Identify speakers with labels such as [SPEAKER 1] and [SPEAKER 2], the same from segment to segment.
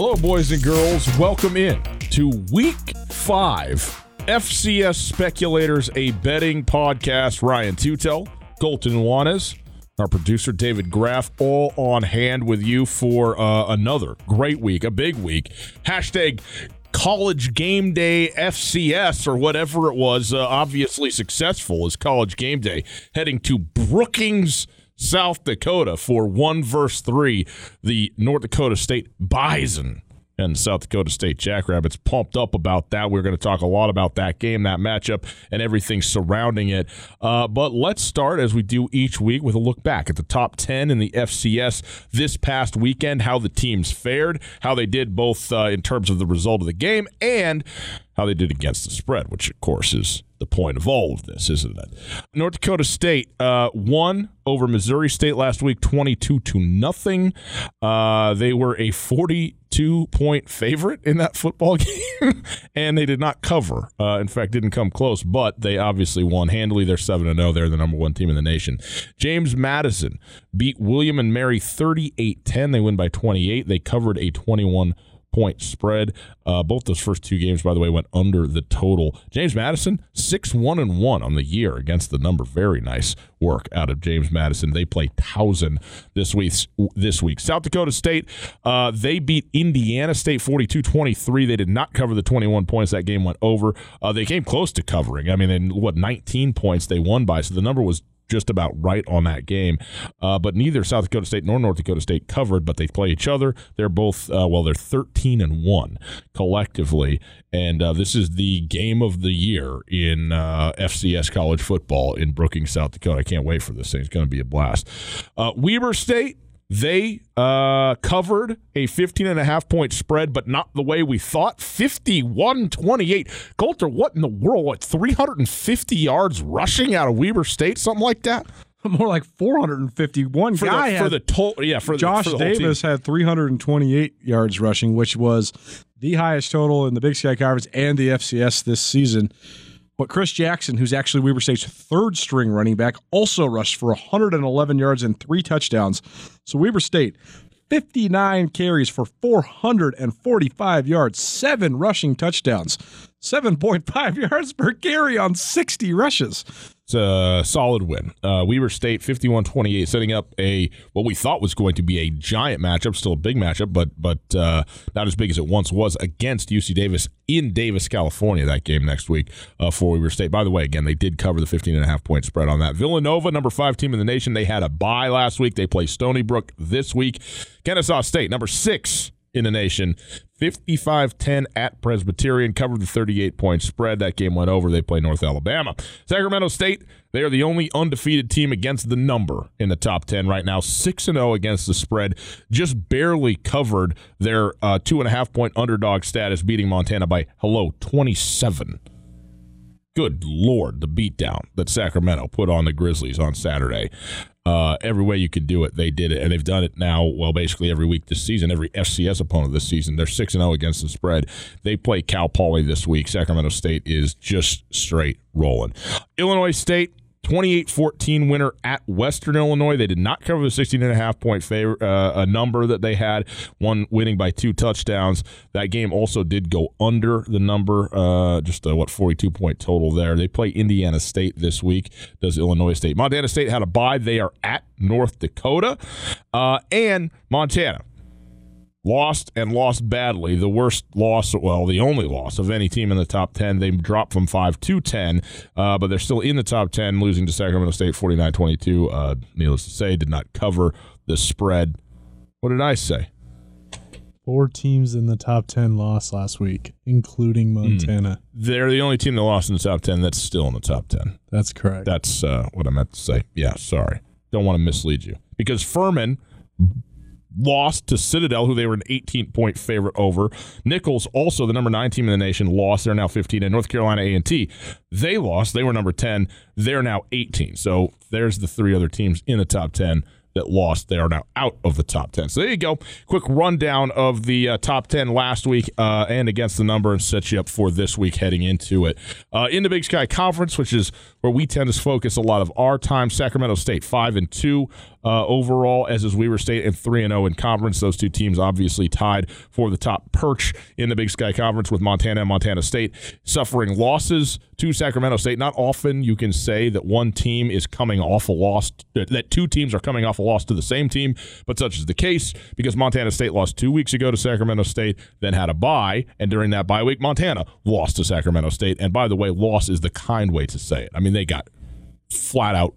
[SPEAKER 1] Hello, boys and girls. Welcome in to week five. FCS Speculators, a betting podcast. Ryan Tutel, Colter Nuanez, our producer David Graff, all on hand with you for uh, another great week, a big week. Hashtag college game day FCS or whatever it was, uh, obviously successful as college game day, heading to Brookings, South Dakota for one verse three. The North Dakota State Bison and South Dakota State Jackrabbits pumped up about that. We're going to talk a lot about that game, that matchup, and everything surrounding it. Uh, but let's start, as we do each week, with a look back at the top 10 in the FCS this past weekend, how the teams fared, how they did both uh, in terms of the result of the game and how they did against the spread, which, of course, is the point of all of this, isn't it? North Dakota State uh, won over Missouri State last week, twenty-two to nothing. Uh, they were a forty-two point favorite in that football game, and they did not cover. Uh, in fact, didn't come close, but they obviously won handily. They're seven to zero. They're the number one team in the nation. James Madison beat William and Mary 38-10. They win by twenty-eight. They covered a twenty-one point spread. Uh, both those first two games, by the way, went under the total. James Madison, 6 1 and 1 on the year against the number. Very nice work out of James Madison. They play Towson this week. This week. South Dakota State, uh, they beat Indiana State 42 23. They did not cover the 21 points. That game went over. Uh, they came close to covering. I mean, what, 19 points they won by. So the number was just about right on that game. Uh, but neither South Dakota State nor North Dakota State covered, but they play each other. They're both, uh, well, they're 13 and 1 collectively. And uh, this is the game of the year in uh, FCS college football in Brookings, South Dakota. I can't wait for this thing. It's going to be a blast. Uh, Weber State they uh, covered a 15 and a half point spread, but not the way we thought. 51 28. Colter, what in the world? What, 350 yards rushing out of Weber State? Something like that?
[SPEAKER 2] More like 451.
[SPEAKER 1] For
[SPEAKER 2] guy
[SPEAKER 1] the, for the total, yeah. For
[SPEAKER 2] Josh
[SPEAKER 1] the, for
[SPEAKER 2] Davis had 328 yards rushing, which was the highest total in the Big Sky Conference and the FCS this season. But Chris Jackson, who's actually Weber State's third string running back, also rushed for 111 yards and three touchdowns. So Weber State, 59 carries for 445 yards, seven rushing touchdowns, 7.5 yards per carry on 60 rushes.
[SPEAKER 1] It's a solid win. Uh, Weber State 51-28, setting up a what we thought was going to be a giant matchup, still a big matchup, but but uh, not as big as it once was against UC Davis in Davis, California. That game next week uh, for Weber State. By the way, again they did cover the 15 and a half point spread on that. Villanova, number five team in the nation, they had a bye last week. They play Stony Brook this week. Kennesaw State, number six in the nation. 55 10 at Presbyterian, covered the 38 point spread. That game went over. They play North Alabama. Sacramento State, they are the only undefeated team against the number in the top 10 right now. 6 0 against the spread. Just barely covered their uh, two and a half point underdog status, beating Montana by, hello, 27. Good lord, the beatdown that Sacramento put on the Grizzlies on Saturday. Uh, every way you could do it, they did it, and they've done it now. Well, basically every week this season, every FCS opponent this season, they're six and zero oh against the spread. They play Cal Poly this week. Sacramento State is just straight rolling. Illinois State 28-14 winner at Western Illinois. They did not cover the 16 and a half point favor, uh, a number that they had, one winning by two touchdowns. That game also did go under the number, uh, just a, what 42 point total there. They play Indiana State this week. Does Illinois State? Montana State had a bye. They are at North Dakota, uh, and Montana lost and lost badly. The worst loss, well, the only loss of any team in the top 10. They dropped from 5 to 10, uh, but they're still in the top 10, losing to Sacramento State 49 22. Uh, needless to say, did not cover the spread. What did I say?
[SPEAKER 3] Four teams in the top 10 lost last week, including hmm. Montana.
[SPEAKER 1] Mm. They're the only team that lost in the top 10 that's still in the top 10.
[SPEAKER 3] That's correct.
[SPEAKER 1] That's uh, what I meant to say. Yeah, sorry. Don't want to mislead you. Because Furman lost to Citadel, who they were an 18 point favorite over. Nicholls, also the number nine team in the nation, lost. They're now 15. And North Carolina A&T, they lost. They were number 10. They're now 18. So there's the three other teams in the top 10 that lost. They are now out of the top 10. So there you go. Quick rundown of the uh, top 10 last week uh, and against the number and set you up for this week heading into it. Uh, in the Big Sky Conference, which is where we tend to focus a lot of our time, Sacramento State 5 and 2 uh, overall, as is Weber State and 3 and 0 in conference. Those two teams obviously tied for the top perch in the Big Sky Conference with Montana and Montana State suffering losses to Sacramento State. Not often you can say that one team is coming off a loss, that two teams are coming off a loss to the same team, but such is the case because Montana State lost two weeks ago to Sacramento State, then had a bye, and during that bye week, Montana lost to Sacramento State. And by the way, loss is the kind way to say it. I mean, they got flat out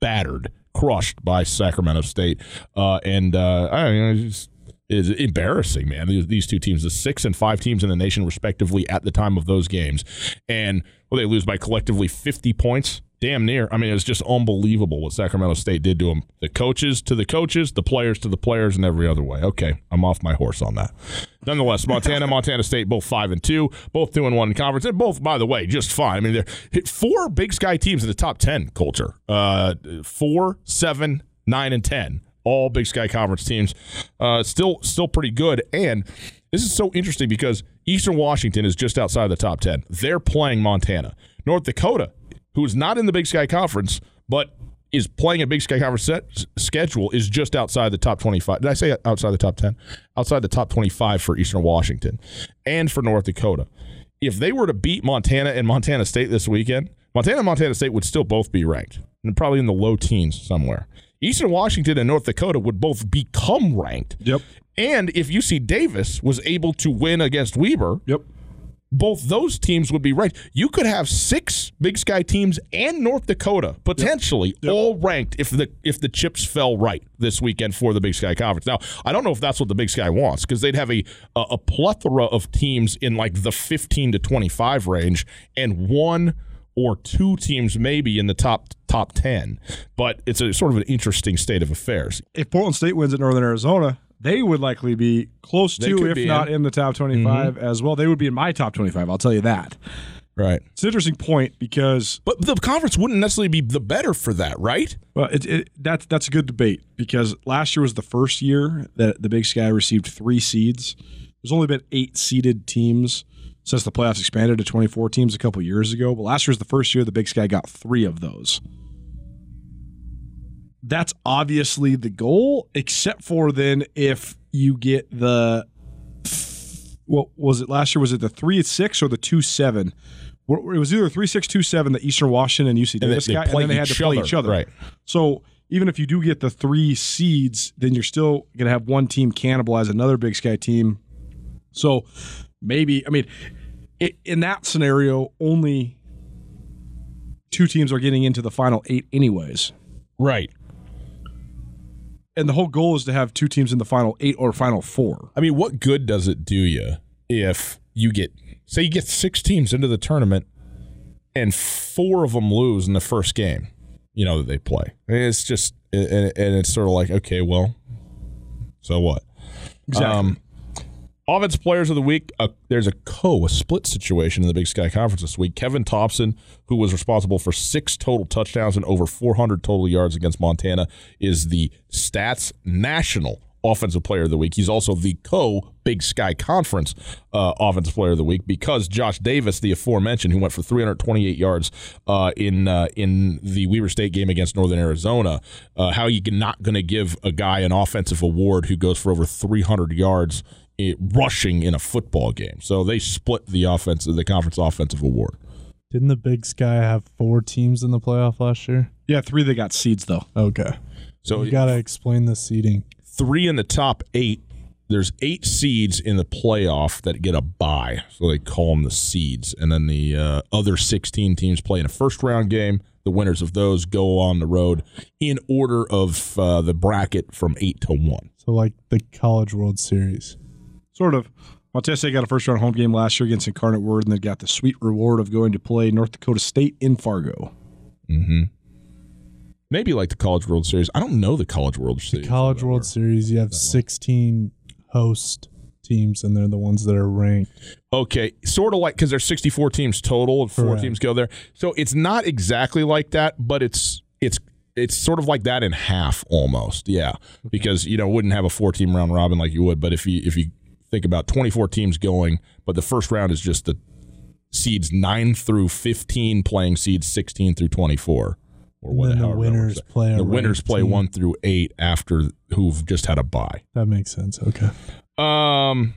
[SPEAKER 1] battered crushed by Sacramento State. Uh, and uh, I mean, it's, it's embarrassing, man. These, these two teams, the six and five teams in the nation, respectively, at the time of those games, and well, they lose by collectively 50 points damn near. I mean, it's just unbelievable what Sacramento State did to them. The coaches to the coaches, the players to the players, and every other way. Okay, I'm off my horse on that. Nonetheless, Montana, Montana State, both five and two, both two and one in conference, and both, by the way, just fine. I mean, they're hit four Big Sky teams in the top ten. Colter, uh, four, seven, nine, and ten, all Big Sky Conference teams. Uh, still, still pretty good, and. This is so interesting because Eastern Washington is just outside of the top 10. They're playing Montana. North Dakota who is not in the Big Sky Conference, but is playing a Big Sky Conference set, schedule, is just outside the top 25. Did I say outside the top 10? Outside the top 25 for Eastern Washington and for North Dakota. If they were to beat Montana and Montana State this weekend, Montana and Montana State would still both be ranked, and probably in the low teens somewhere. Eastern Washington and North Dakota would both become ranked.
[SPEAKER 2] Yep.
[SPEAKER 1] And if UC Davis was able to win against Weber,
[SPEAKER 2] yep
[SPEAKER 1] both those teams would be ranked. You could have six Big Sky teams and North Dakota potentially yep. Yep. all ranked if the if the chips fell right this weekend for the Big Sky Conference. Now, I don't know if that's what the Big Sky wants because they'd have a, a a plethora of teams in like the 15 to 25 range and one or two teams maybe in the top top 10. But it's a sort of an interesting state of affairs.
[SPEAKER 2] If Portland State wins at Northern Arizona, they would likely be close to, if not in. in. the top 25 mm-hmm. as well. They would be in my top 25. I'll tell you that.
[SPEAKER 1] Right.
[SPEAKER 2] It's an interesting point because.
[SPEAKER 1] But the conference wouldn't necessarily be the better for that, right?
[SPEAKER 2] Well, it, it, that's, that's a good debate because last year was the first year that the Big Sky received three seeds. There's only been eight seeded teams since the playoffs expanded to 24 teams a couple years ago. But last year was the first year the Big Sky got three of those that's obviously the goal, except for then if you get the what was it last year? Was it the three six or the two seven? It was either three six two seven, the Eastern Washington and UC Davis
[SPEAKER 1] and guy, and then they had to play
[SPEAKER 2] other. each other.
[SPEAKER 1] Right.
[SPEAKER 2] So even if you do get the three seeds, then you're still going to have one team cannibalize another Big Sky team. So maybe I mean, it, in that scenario, only two teams are getting into the final eight, anyways.
[SPEAKER 1] Right
[SPEAKER 2] and the whole goal is to have two teams in the final eight or final four.
[SPEAKER 1] I mean, what good does it do you if you get, say, you get six teams into the tournament and four of them lose in the first game, you know, that they play? It's just, and, it's sort of like, okay, well, so what?
[SPEAKER 2] Exactly. Um,
[SPEAKER 1] Offensive players of the week, uh, there's a co, a split situation in the Big Sky Conference this week. Kevin Thompson, who was responsible for six total touchdowns and over 400 total yards against Montana, is the Stats National Offensive Player of the Week. He's also the co Big Sky Conference uh, Offensive Player of the Week because Josh Davis, the aforementioned, who went for 328 yards uh, in uh, in the Weber State game against Northern Arizona, uh, how you not going to give a guy an offensive award who goes for over 300 yards rushing in a football game? So they split the offense, the conference offensive award.
[SPEAKER 3] Didn't the Big Sky have four teams in the playoff last year?
[SPEAKER 2] Yeah, three that got seeds though.
[SPEAKER 3] Okay. So you got to explain the seeding
[SPEAKER 1] three in the top eight. There's eight seeds in the playoff that get a bye, so they call them the seeds, and then the uh, other 16 teams play in a first round game. The winners of those go on the road in order of uh, the bracket from eight to one.
[SPEAKER 3] So, like the College World Series,
[SPEAKER 2] sort of. Montana State got a first round home game last year against Incarnate Word, and they got the sweet reward of going to play North Dakota State in Fargo.
[SPEAKER 1] Mm-hmm. Maybe like the College World Series. I don't know the College World Series.
[SPEAKER 3] The College World Series, you have 16 host teams, and they're the ones that are ranked.
[SPEAKER 1] Okay, sort of like because there's 64 teams total, and four Correct. teams go there. So it's not exactly like that, but it's it's it's sort of like that in half almost. Yeah, because you know wouldn't have a four team round robin like you would, but if you if you think about 24 teams going, but the first round is just the seeds 9 through 15 playing seeds 16 through 24
[SPEAKER 3] or what the winners play.
[SPEAKER 1] The winners play team. one through eight after who've just had a bye.
[SPEAKER 3] That makes sense. Okay.
[SPEAKER 1] Um,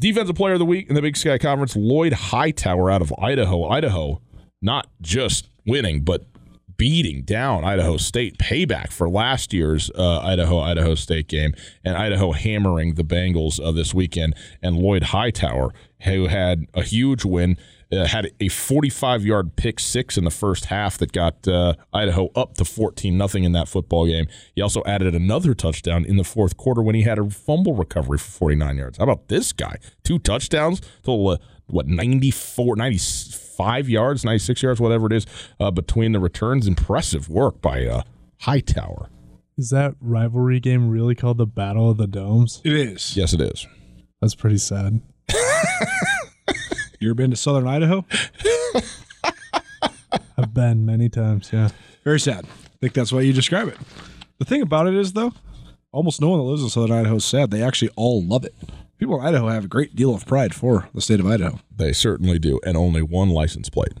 [SPEAKER 1] defensive player of the week in the Big Sky Conference, Lloyd Hightower out of Idaho. Idaho, not just winning, but beating down Idaho State. Payback for last year's uh, Idaho Idaho State game, and Idaho hammering the Bengals uh, this weekend. And Lloyd Hightower, who had a huge win uh, had a 45 yard pick six in the first half that got uh, Idaho up to 14 nothing in that football game. He also added another touchdown in the fourth quarter when he had a fumble recovery for 49 yards. How about this guy? Two touchdowns, total uh, what 94, 95 yards, 96 yards, whatever it is uh, between the returns. Impressive work by uh, Hightower.
[SPEAKER 3] Is that rivalry game really called the Battle of the Domes?
[SPEAKER 2] It is.
[SPEAKER 1] Yes, it is.
[SPEAKER 3] That's pretty sad.
[SPEAKER 2] You ever been to southern Idaho?
[SPEAKER 3] I've been many times, yeah.
[SPEAKER 2] Very sad. I think that's why you describe it. The thing about it is, though, almost no one that lives in southern Idaho is sad. They actually all love it people in Idaho have a great deal of pride for the state of Idaho.
[SPEAKER 1] They certainly do, and only one license plate.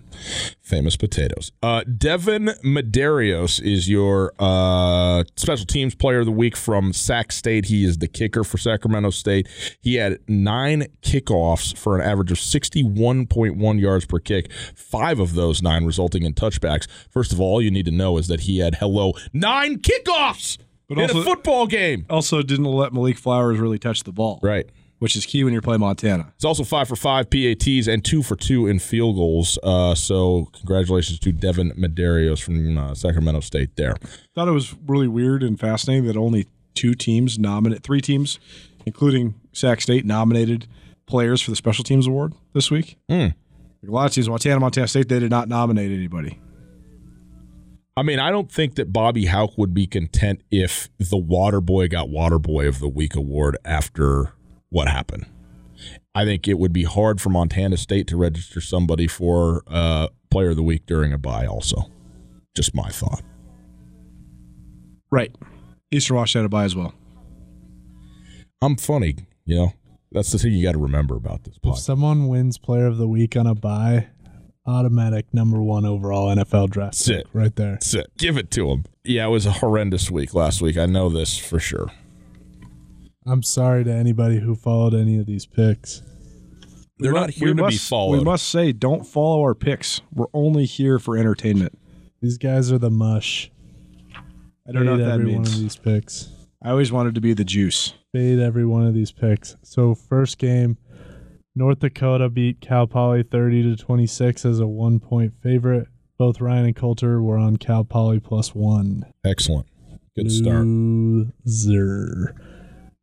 [SPEAKER 1] Famous potatoes. Uh, Devin Medeiros is your uh, special teams player of the week from Sac State. He is the kicker for Sacramento State. He had nine kickoffs for an average of 61.1 yards per kick, five of those nine resulting in touchbacks. First of all, all you need to know is that he had, hello, nine kickoffs! But in also, a football game.
[SPEAKER 2] Also, didn't let Malik Flowers really touch the ball.
[SPEAKER 1] Right
[SPEAKER 2] which is key when you're playing Montana.
[SPEAKER 1] It's also five for five PATs and two for two in field goals. Uh, so congratulations to Devin Medeiros from uh, Sacramento State there.
[SPEAKER 2] Thought it was really weird and fascinating that only two teams nominate three teams, including Sac State, nominated players for the Special Teams Award this week.
[SPEAKER 1] Mm.
[SPEAKER 2] a lot of teams, Montana, Montana State, they did not nominate anybody.
[SPEAKER 1] I mean, I don't think that Bobby Hauck would be content if the Water Boy got Water Boy of the Week award after what happened. I think it would be hard for Montana State to register somebody for uh, Player of the Week during a bye. Also, just my thought.
[SPEAKER 2] Right, Eastern Washington had a bye as well.
[SPEAKER 1] I'm funny, you know. That's the thing you got to remember about this. Podcast.
[SPEAKER 3] If someone wins Player of the Week on a bye, automatic number one overall NFL draft.
[SPEAKER 1] Sit
[SPEAKER 3] right there.
[SPEAKER 1] Sit. Give it to him. Yeah, it was a horrendous week last week. I know this for sure.
[SPEAKER 3] I'm sorry to anybody who followed any of these picks.
[SPEAKER 1] They're not here to
[SPEAKER 2] must,
[SPEAKER 1] be followed.
[SPEAKER 2] We must say, don't follow our picks. We're only here for entertainment.
[SPEAKER 3] These guys are the mush.
[SPEAKER 2] I don't Fade know what that
[SPEAKER 3] every
[SPEAKER 2] means.
[SPEAKER 3] one of these picks.
[SPEAKER 2] I always wanted to be the juice.
[SPEAKER 3] Fade every one of these picks. So first game, North Dakota beat Cal Poly 30 to 26 as a one point favorite. Both Ryan and Colter were on Cal Poly plus one.
[SPEAKER 1] Excellent. Good start.
[SPEAKER 3] Loser.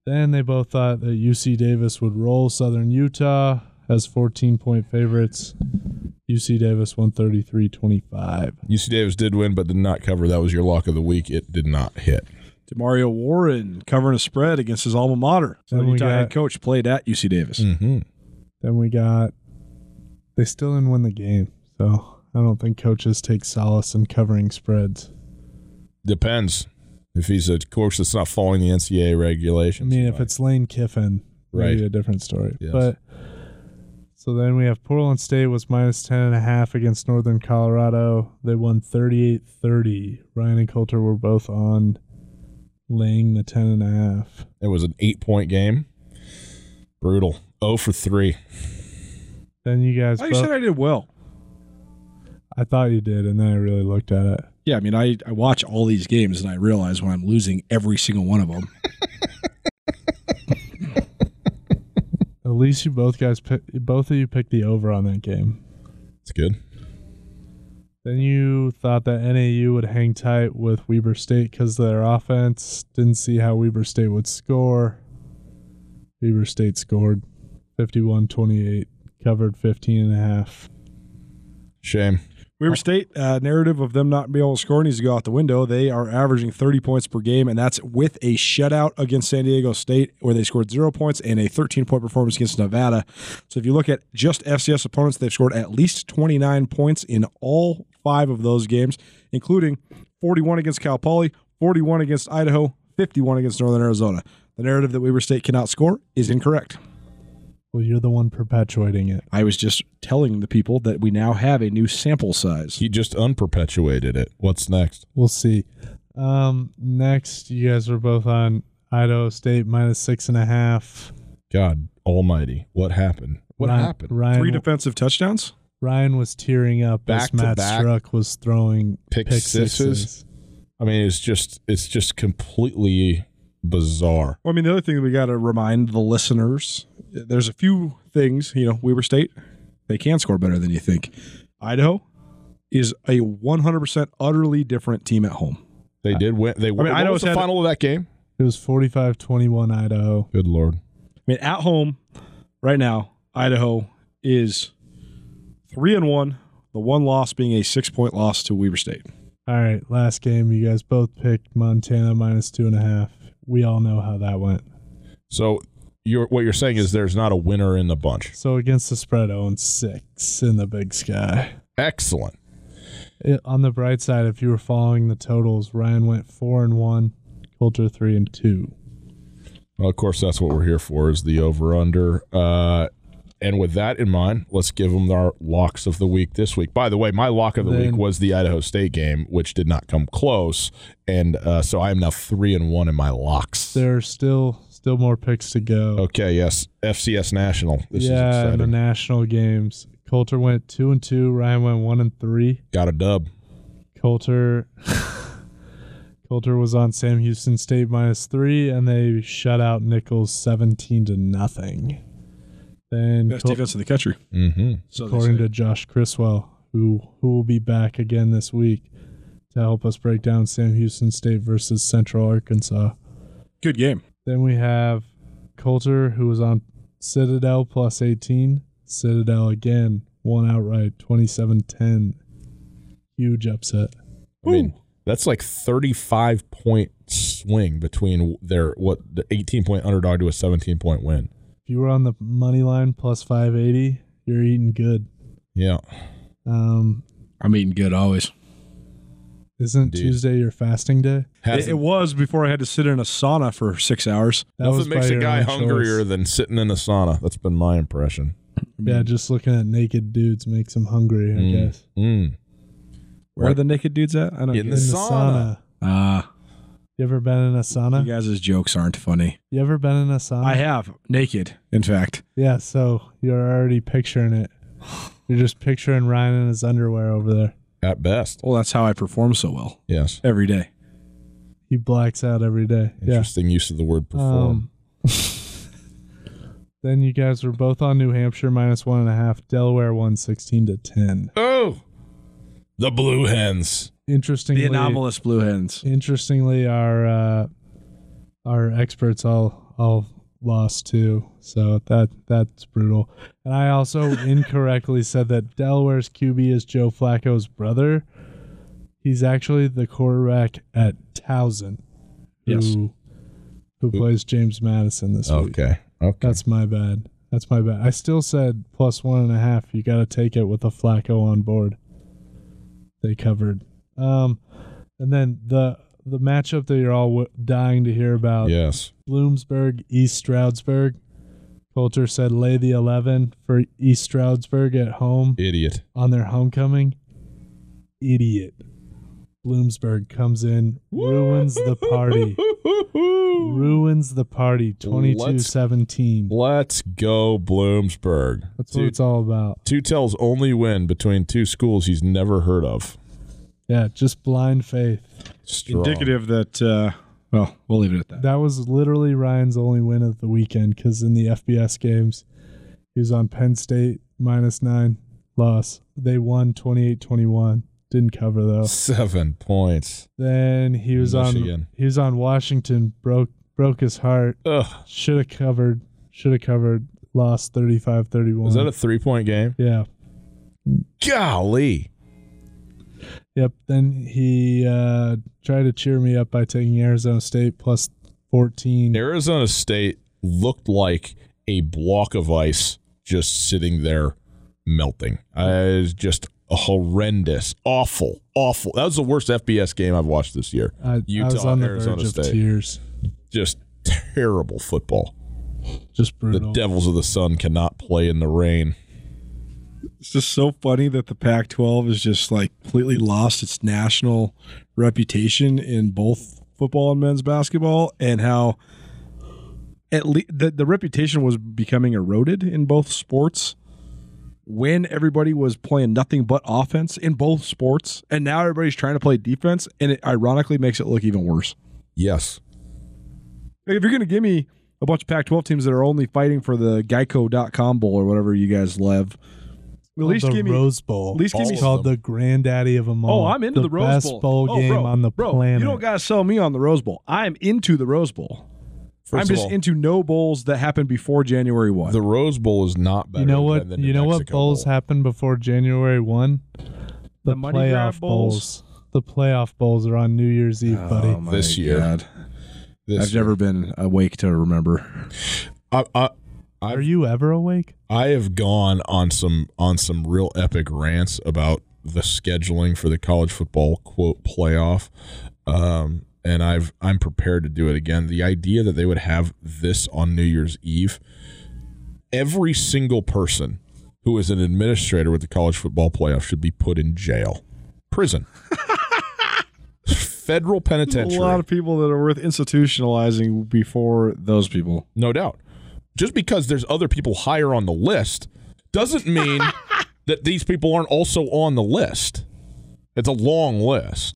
[SPEAKER 3] Then they both thought that UC Davis would roll Southern Utah as 14 point favorites. UC Davis 133 25.
[SPEAKER 1] UC Davis did win, but did not cover. That was your lock of the week. It did not hit.
[SPEAKER 2] Demario Warren covering a spread against his alma mater. So
[SPEAKER 3] Then
[SPEAKER 2] the Utah
[SPEAKER 3] got-
[SPEAKER 2] head coach played at UC Davis.
[SPEAKER 1] Mm-hmm.
[SPEAKER 3] Then we got. They still didn't win the game, so I don't think coaches take solace in covering spreads.
[SPEAKER 1] Depends. If he's a coach that's not following the NCAA regulations.
[SPEAKER 3] I mean,
[SPEAKER 1] he
[SPEAKER 3] if
[SPEAKER 1] might.
[SPEAKER 3] it's Lane Kiffin, maybe
[SPEAKER 1] Right.
[SPEAKER 3] a different story.
[SPEAKER 1] Yes.
[SPEAKER 3] But so then we have Portland State was minus 10 and a half against Northern Colorado. They won 38-30. Ryan and Colter were both on laying the 10 and a half.
[SPEAKER 1] it was an eight point game. Brutal. Oh for three.
[SPEAKER 3] Then you guys
[SPEAKER 2] Oh, you
[SPEAKER 3] both,
[SPEAKER 2] said I did well.
[SPEAKER 3] I thought you did and then I really looked at it.
[SPEAKER 2] Yeah, I mean, I, I watch all these games and I realize when I'm losing every single one of them.
[SPEAKER 3] At least you both guys pick, both of you picked the over on that game.
[SPEAKER 1] It's good.
[SPEAKER 3] Then you thought that NAU would hang tight with Weber State because of their offense. Didn't see how Weber State would score. Weber State scored 51 28, covered 15 and a half.
[SPEAKER 1] Shame.
[SPEAKER 2] Weber State uh, narrative of them not being able to score needs to go out the window. They are averaging 30 points per game, and that's with a shutout against San Diego State, where they scored zero points, and a 13 point performance against Nevada. So if you look at just FCS opponents, they've scored at least 29 points in all five of those games, including 41 against Cal Poly, 41 against Idaho, 51 against Northern Arizona. The narrative that Weber State cannot score is incorrect.
[SPEAKER 3] Well, you're the one perpetuating it.
[SPEAKER 2] I was just telling the people that we now have a new sample size.
[SPEAKER 1] He just unperpetuated it. What's next?
[SPEAKER 3] We'll see. Um, next, you guys were both on Idaho State minus six and a half.
[SPEAKER 1] God almighty. What happened? What
[SPEAKER 3] Ryan,
[SPEAKER 1] happened?
[SPEAKER 3] Ryan,
[SPEAKER 2] Three defensive touchdowns.
[SPEAKER 3] Ryan was tearing up
[SPEAKER 1] Back
[SPEAKER 3] as
[SPEAKER 1] to
[SPEAKER 3] Matt
[SPEAKER 1] back
[SPEAKER 3] Struck was throwing
[SPEAKER 1] Pick
[SPEAKER 3] pick,
[SPEAKER 1] sixes?
[SPEAKER 3] sixes.
[SPEAKER 1] I mean, it's just it's just completely bizarre.
[SPEAKER 2] Well, I mean, the other thing that we got to remind the listeners, there's a few things. You know, Weber State, they can score better than you think. Idaho is a 100% utterly different team at home.
[SPEAKER 1] They did win. They won.
[SPEAKER 2] mean,
[SPEAKER 1] what
[SPEAKER 2] Idaho's
[SPEAKER 1] was the final of that game?
[SPEAKER 3] It was 45 21 Idaho.
[SPEAKER 1] Good lord.
[SPEAKER 2] I mean, at home, right now, Idaho is three and one. The one loss being a six point loss to Weber State.
[SPEAKER 3] All right, last game. You guys both picked Montana minus two and a half. We all know how that went.
[SPEAKER 1] So you're what you're saying is there's not a winner in the bunch.
[SPEAKER 3] So against the spread, own 6 in the big sky.
[SPEAKER 1] Excellent.
[SPEAKER 3] It, on the bright side, if you were following the totals, Ryan went 4 and 1, Colter 3 and 2.
[SPEAKER 1] Well, of course, that's what we're here for is the over under. Uh, and with that in mind, let's give them our locks of the week this week. By the way, my lock of the
[SPEAKER 3] Then-
[SPEAKER 1] week was the Idaho State game, which did not come close, and uh, so I am now three and one in my locks.
[SPEAKER 3] There are still still more picks to go.
[SPEAKER 1] Okay, yes, FCS National. This
[SPEAKER 3] yeah,
[SPEAKER 1] is
[SPEAKER 3] and the national games. Colter went 2 and 2, Ryan went 1 and 3.
[SPEAKER 1] Got a dub.
[SPEAKER 3] Colter Colter was on Sam Houston State minus three, and they shut out Nicholls seventeen to nothing. Then,
[SPEAKER 2] Best
[SPEAKER 3] Coul-
[SPEAKER 2] defense in the country.
[SPEAKER 1] Mm-hmm.
[SPEAKER 2] So
[SPEAKER 3] according to Josh Criswell, who who will be back again this week to help us break down Sam Houston State versus Central Arkansas.
[SPEAKER 2] good game.
[SPEAKER 3] Then we have Colter, who was on Citadel plus eighteen. Citadel again won outright 27-10. Huge upset.
[SPEAKER 1] I mean, that's like 35 point swing between their what the 18 point underdog to a 17 point win.
[SPEAKER 3] If you were on the money line plus 580, you're eating good.
[SPEAKER 1] Yeah.
[SPEAKER 3] Um,
[SPEAKER 2] I'm eating good always.
[SPEAKER 3] isn't
[SPEAKER 1] Indeed.
[SPEAKER 3] Tuesday your fasting day?
[SPEAKER 2] It, it was before I had to sit in a sauna for six hours.
[SPEAKER 3] That
[SPEAKER 1] nothing
[SPEAKER 3] was
[SPEAKER 1] makes a guy hungrier
[SPEAKER 3] choice.
[SPEAKER 1] than sitting in a sauna. That's been my impression.
[SPEAKER 3] Yeah, just looking at naked dudes makes him hungry. I
[SPEAKER 1] Mm.
[SPEAKER 3] guess.
[SPEAKER 1] Mm.
[SPEAKER 2] Where are the naked dudes at? I don't
[SPEAKER 1] In
[SPEAKER 2] get
[SPEAKER 1] the
[SPEAKER 2] it.
[SPEAKER 3] In the
[SPEAKER 1] sauna.
[SPEAKER 3] sauna.
[SPEAKER 2] Ah,
[SPEAKER 3] You ever been in a sauna?
[SPEAKER 2] you guys' jokes aren't funny.
[SPEAKER 3] You ever been in a sauna?
[SPEAKER 2] I have naked, in fact.
[SPEAKER 3] Yeah, so you're already picturing it. You're just picturing Ryan in his underwear over there.
[SPEAKER 1] At best.
[SPEAKER 2] Well, that's how I perform so well
[SPEAKER 1] Yes.
[SPEAKER 2] every day.
[SPEAKER 3] He blacks out every day. Yeah.
[SPEAKER 1] Interesting use of the word perform.
[SPEAKER 3] Um, then you guys were both on New Hampshire minus one and a half. Delaware won sixteen to ten.
[SPEAKER 1] oh. The Blue Hens.
[SPEAKER 3] Interestingly,
[SPEAKER 2] The anomalous blue hens.
[SPEAKER 3] interestingly, our uh, our experts all all lost too. So that that's brutal. And I also incorrectly said that Delaware's QB is Joe Flacco's brother. He's actually the quarterback at Towson, who,
[SPEAKER 2] Yes.
[SPEAKER 3] who plays James Madison this week.
[SPEAKER 1] Okay. Okay.
[SPEAKER 3] That's my bad. That's my bad. I still said plus one and a half. You got to take it with a Flacco on board. They covered. Um, and then the the matchup that you're all w- dying to hear about.
[SPEAKER 1] yes.
[SPEAKER 3] Bloomsburg East Stroudsburg. Colter said lay the eleven for East Stroudsburg at home
[SPEAKER 1] Idiot.
[SPEAKER 3] on their homecoming. Idiot. Bloomsburg comes in, ruins the party. ruins the party 22-17.
[SPEAKER 1] Let's go, Bloomsburg.
[SPEAKER 3] That's what
[SPEAKER 1] Two,
[SPEAKER 3] it's all about.
[SPEAKER 1] Two tells only win between two schools he's never heard of.
[SPEAKER 3] Yeah, just blind faith.
[SPEAKER 1] Strong.
[SPEAKER 2] Indicative that, uh, well, we'll leave it at that.
[SPEAKER 3] That was literally Ryan's only win of the weekend because in the FBS games, he was on Penn State minus nine loss. They won 28-21. Didn't cover though.
[SPEAKER 1] Seven points.
[SPEAKER 3] Then he was on he was on Washington. Broke broke his heart. Should have covered. Should have covered. Lost 35-31.
[SPEAKER 1] Was that a three point game?
[SPEAKER 3] yeah.
[SPEAKER 1] Golly.
[SPEAKER 3] Yep. Then he uh, tried to cheer me up by taking Arizona State plus 14.
[SPEAKER 1] Arizona State looked like a block of ice just sitting there melting. Uh, it was just a horrendous, awful, awful. That was the worst FBS game I've watched this year.
[SPEAKER 3] I, I
[SPEAKER 1] Utah,
[SPEAKER 3] was on the
[SPEAKER 1] Arizona State.
[SPEAKER 3] tears.
[SPEAKER 1] Just terrible football.
[SPEAKER 3] Just brutal. The.
[SPEAKER 1] Devils of the Sun cannot play in the rain.
[SPEAKER 2] It's just so funny that the Pac 12 is just like completely lost its national reputation in both football and men's basketball, and how at least the, the reputation was becoming eroded in both sports when everybody was playing nothing but offense in both sports, and now everybody's trying to play defense, and it ironically makes it look even worse.
[SPEAKER 1] Yes.
[SPEAKER 2] If you're going to give me a bunch of Pac 12 teams that are only fighting for the Geico.com Bowl or whatever you guys love, at least
[SPEAKER 3] the
[SPEAKER 2] give me.
[SPEAKER 3] Rose Bowl.
[SPEAKER 2] at least give me
[SPEAKER 1] of
[SPEAKER 3] It's called
[SPEAKER 1] them.
[SPEAKER 3] the granddaddy of them oh, all.
[SPEAKER 2] Oh, I'm into the, Rose
[SPEAKER 3] best
[SPEAKER 2] Bowl.
[SPEAKER 3] bowl
[SPEAKER 2] Oh,
[SPEAKER 3] game
[SPEAKER 2] bro,
[SPEAKER 3] on the
[SPEAKER 2] bro,
[SPEAKER 3] planet.
[SPEAKER 2] You don't gotta sell me on the Rose Bowl. I am into the Rose Bowl.
[SPEAKER 1] First
[SPEAKER 2] I'm just
[SPEAKER 1] all,
[SPEAKER 2] into no bowls that happened before January one.
[SPEAKER 1] the Rose Bowl is not better
[SPEAKER 3] you know what?
[SPEAKER 1] than the
[SPEAKER 3] You know what bowls
[SPEAKER 1] Bowl.
[SPEAKER 3] happened before January one? The,
[SPEAKER 2] The money grab
[SPEAKER 3] playoff
[SPEAKER 2] bowls?
[SPEAKER 3] The playoff bowls are on New Year's Eve, oh buddy.
[SPEAKER 2] Oh, my
[SPEAKER 1] This year.
[SPEAKER 2] God.
[SPEAKER 1] This
[SPEAKER 2] I've never been awake to remember.
[SPEAKER 1] I, I,
[SPEAKER 3] Are you ever awake?
[SPEAKER 1] I have gone on some on some real epic rants about the scheduling for the college football quote playoff, um, and I've I'm prepared to do it again. The idea that they would have this on New Year's Eve, every single person who is an administrator with the college football playoff should be put in jail, prison, federal penitentiary.
[SPEAKER 2] A lot of people that are worth institutionalizing before those people.
[SPEAKER 1] No doubt. Just because there's other people higher on the list doesn't mean that these people aren't also on the list. It's a long list.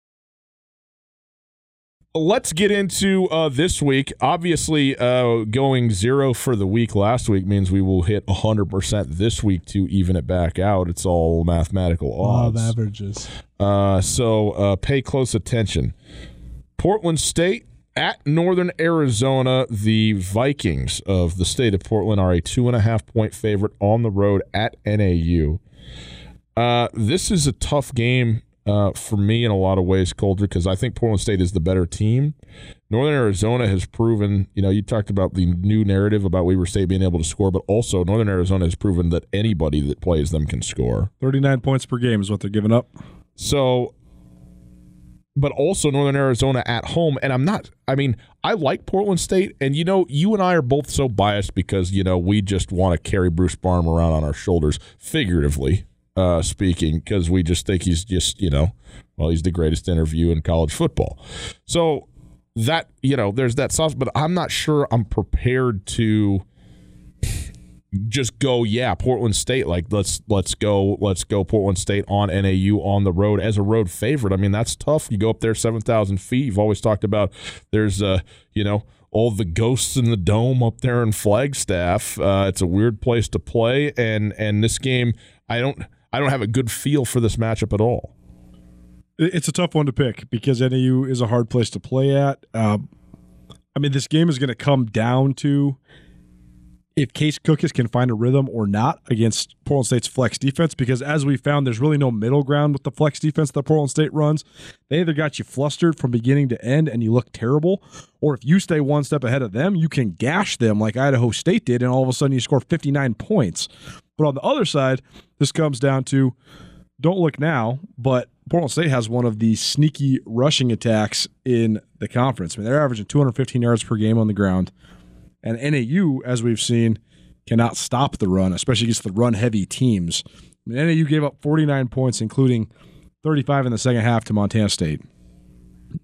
[SPEAKER 1] Let's get into uh, this week. Obviously, uh, going zero for the week last week means we will hit 100% this week to even it back out. It's all mathematical
[SPEAKER 3] Law of averages.
[SPEAKER 1] Uh, so uh, pay close attention. Portland State at Northern Arizona. The Vikings of the state of Portland are a two and a half point favorite on the road at NAU. Uh, this is a tough game uh, for me in a lot of ways, Colter, because I think Portland State is the better team. Northern Arizona has proven, you know, you talked about the new narrative about Weber State being able to score, but also Northern Arizona has proven that anybody that plays them can score.
[SPEAKER 2] 39 points per game is what they're giving up.
[SPEAKER 1] So, but also Northern Arizona at home. And I'm not, I mean, I like Portland State. And, you know, you and I are both so biased because, you know, we just want to carry Bruce Barnum around on our shoulders, figuratively uh, speaking, because we just think he's just, you know, well, he's the greatest interview in college football. So that, you know, there's that sauce, but I'm not sure I'm prepared to just go yeah portland state. Like let's let's go let's go portland state on nau on the road as a road favorite. I mean that's tough. You go up there 7000 feet. You've always talked about there's uh you know all the ghosts in the dome up there in flagstaff. Uh, it's a weird place to play. And and this game i don't i don't have a good feel for this matchup at all.
[SPEAKER 2] It's a tough one to pick because NAU is a hard place to play at. Um, I mean, this game is going to come down to if Case Cookus can find a rhythm or not against Portland State's flex defense, because as we found, there's really no middle ground with the flex defense that Portland State runs. They either got you flustered from beginning to end and you look terrible, or if you stay one step ahead of them, you can gash them like Idaho State did, and all of a sudden you score 59 points. But on the other side, this comes down to don't look now, but Portland State has one of the sneaky rushing attacks in the conference. I mean, they're averaging 215 yards per game on the ground. And NAU, as we've seen, cannot stop the run, especially against the run heavy teams. I mean, NAU gave up 49 points, including 35 in the second half to Montana State.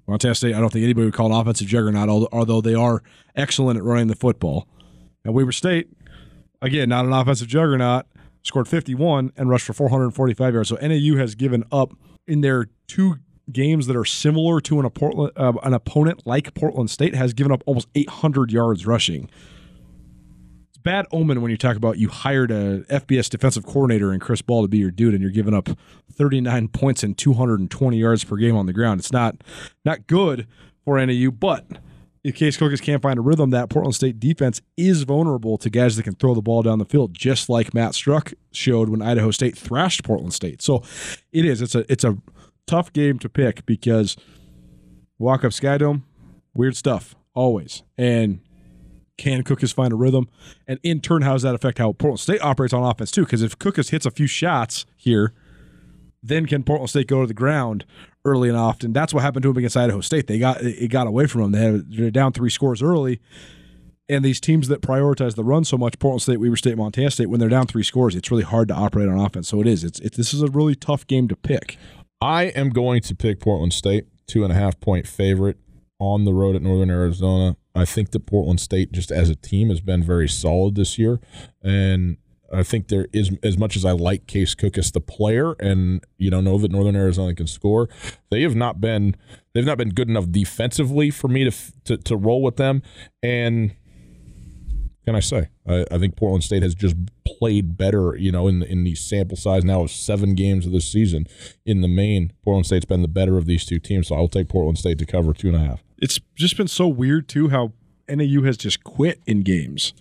[SPEAKER 2] Montana State, I don't think anybody would call an offensive juggernaut, although they are excellent at running the football. And Weber State, again, not an offensive juggernaut, scored 51 and rushed for 445 yards. So NAU has given up in their two games that are similar to an, Portland, uh, an opponent like Portland State has given up almost 800 yards rushing. It's bad omen when you talk about you hired a FBS defensive coordinator and Chris Ball to be your dude, and you're giving up 39 points and 220 yards per game on the ground. It's not not good for NAU, but if Case Cookus can't find a rhythm, that Portland State defense is vulnerable to guys that can throw the ball down the field, just like Matt Struck showed when Idaho State thrashed Portland State. So it is. It's a it's a tough game to pick because Walkup Skydome, weird stuff always, and can Cookus find a rhythm, and in turn, how does that affect how Portland State operates on offense too? Because if Cookus hits a few shots here, then can Portland State go to the ground early and often? That's what happened to him against Idaho State. They got it got away from them. They had they're down three scores early. And these teams that prioritize the run so much, Portland State, Weber State, Montana State, when they're down three scores, it's really hard to operate on offense. So it is. It's, it's this is a really tough game to pick.
[SPEAKER 1] I am going to pick Portland State, two and a half point favorite on the road at Northern Arizona. I think that Portland State, just as a team, has been very solid this year. And I think there is, as much as I like Case Cookus, the player, and you know know that Northern Arizona can score, they have not been they've not been good enough defensively for me to to, to roll with them. And can I say? I, I, think Portland State has just played better, you know, in in the sample size now of seven games of this season. In the main, Portland State's been the better of these two teams, so I'll take Portland State to cover two and a half.
[SPEAKER 2] It's just been so weird too how NAU has just quit in games.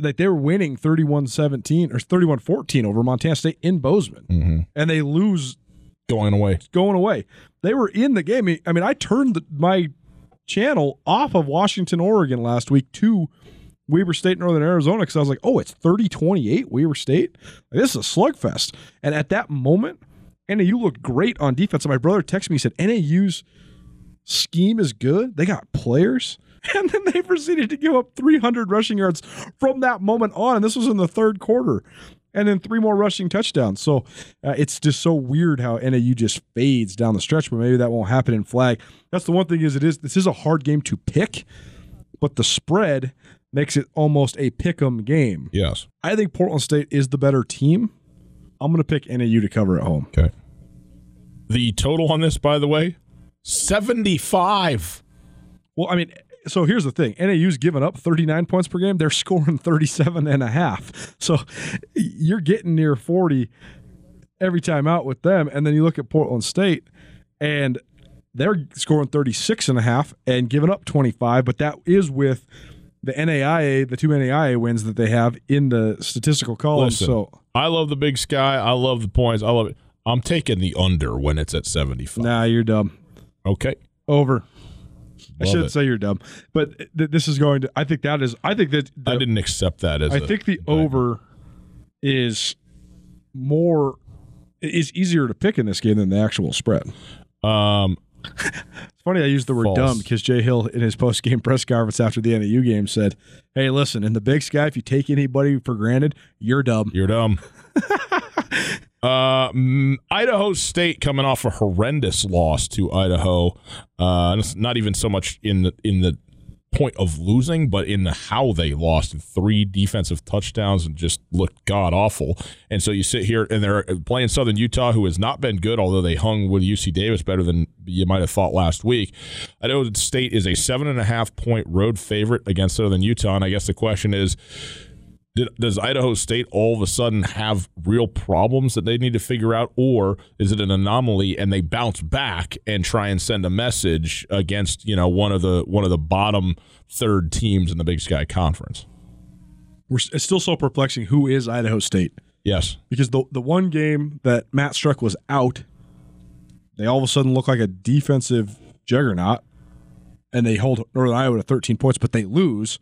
[SPEAKER 2] Like they were winning 31-17 or 31-14 over Montana State in Bozeman, mm-hmm. and they lose
[SPEAKER 1] going away.
[SPEAKER 2] Going away. They were in the game. I mean, I turned the, my channel off of Washington, Oregon last week to Weber State, Northern Arizona, because I was like, oh, it's 30 28 Weber State. This is a slugfest. And at that moment, NAU looked great on defense. And my brother texted me, he said, NAU's scheme is good. They got players. And then they proceeded to give up 300 rushing yards from that moment on. And this was in the third quarter. And then three more rushing touchdowns. So uh, it's just so weird how NAU just fades down the stretch, but maybe that won't happen in flag. That's the one thing is it is this is a hard game to pick, but the spread makes it almost a pick 'em game.
[SPEAKER 1] Yes.
[SPEAKER 2] I think Portland State is the better team. I'm going to pick NAU to cover at home.
[SPEAKER 1] Okay. The total on this, by the way, 75.
[SPEAKER 2] Well, I mean, so here's the thing NAU's given up 39 points per game. They're scoring 37 and a half. So you're getting near 40 every time out with them. And then you look at Portland State and they're scoring 36 and a half and giving up 25, but that is with the NAIA, the two NAIA wins that they have in the statistical column. Listen, so
[SPEAKER 1] I love the big sky. I love the points. I love it. I'm taking the under when it's at 75.
[SPEAKER 2] Nah, you're dumb.
[SPEAKER 1] Okay.
[SPEAKER 2] Over. Love I shouldn't say you're dumb, but th- this is going to. I think that is. I think that
[SPEAKER 1] the, I didn't accept that as.
[SPEAKER 2] I think the over is more is easier to pick in this game than the actual spread.
[SPEAKER 1] Um,
[SPEAKER 2] it's funny I used the word False. dumb because Jay Hill in his post game press conference after the NAU game said, "Hey, listen, in the Big Sky, if you take anybody for granted, you're dumb.
[SPEAKER 1] You're dumb." uh, Idaho State coming off a horrendous loss to Idaho. Uh, not even so much in the in the point of losing, but in the how they lost three defensive touchdowns and just looked god awful. And so you sit here and they're playing Southern Utah, who has not been good, although they hung with UC Davis better than you might have thought last week. Idaho State is a seven and a half point road favorite against Southern Utah, and I guess the question is did, does Idaho State all of a sudden have real problems that they need to figure out, or is it an anomaly and they bounce back and try and send a message against you know one of the one of the bottom third teams in the Big Sky Conference?
[SPEAKER 2] we're, it's still so perplexing. Who is Idaho State?
[SPEAKER 1] Yes,
[SPEAKER 2] because the the one game that Matt Struck was out, they all of a sudden look like a defensive juggernaut, and they hold Northern Iowa to 13 points, but they lose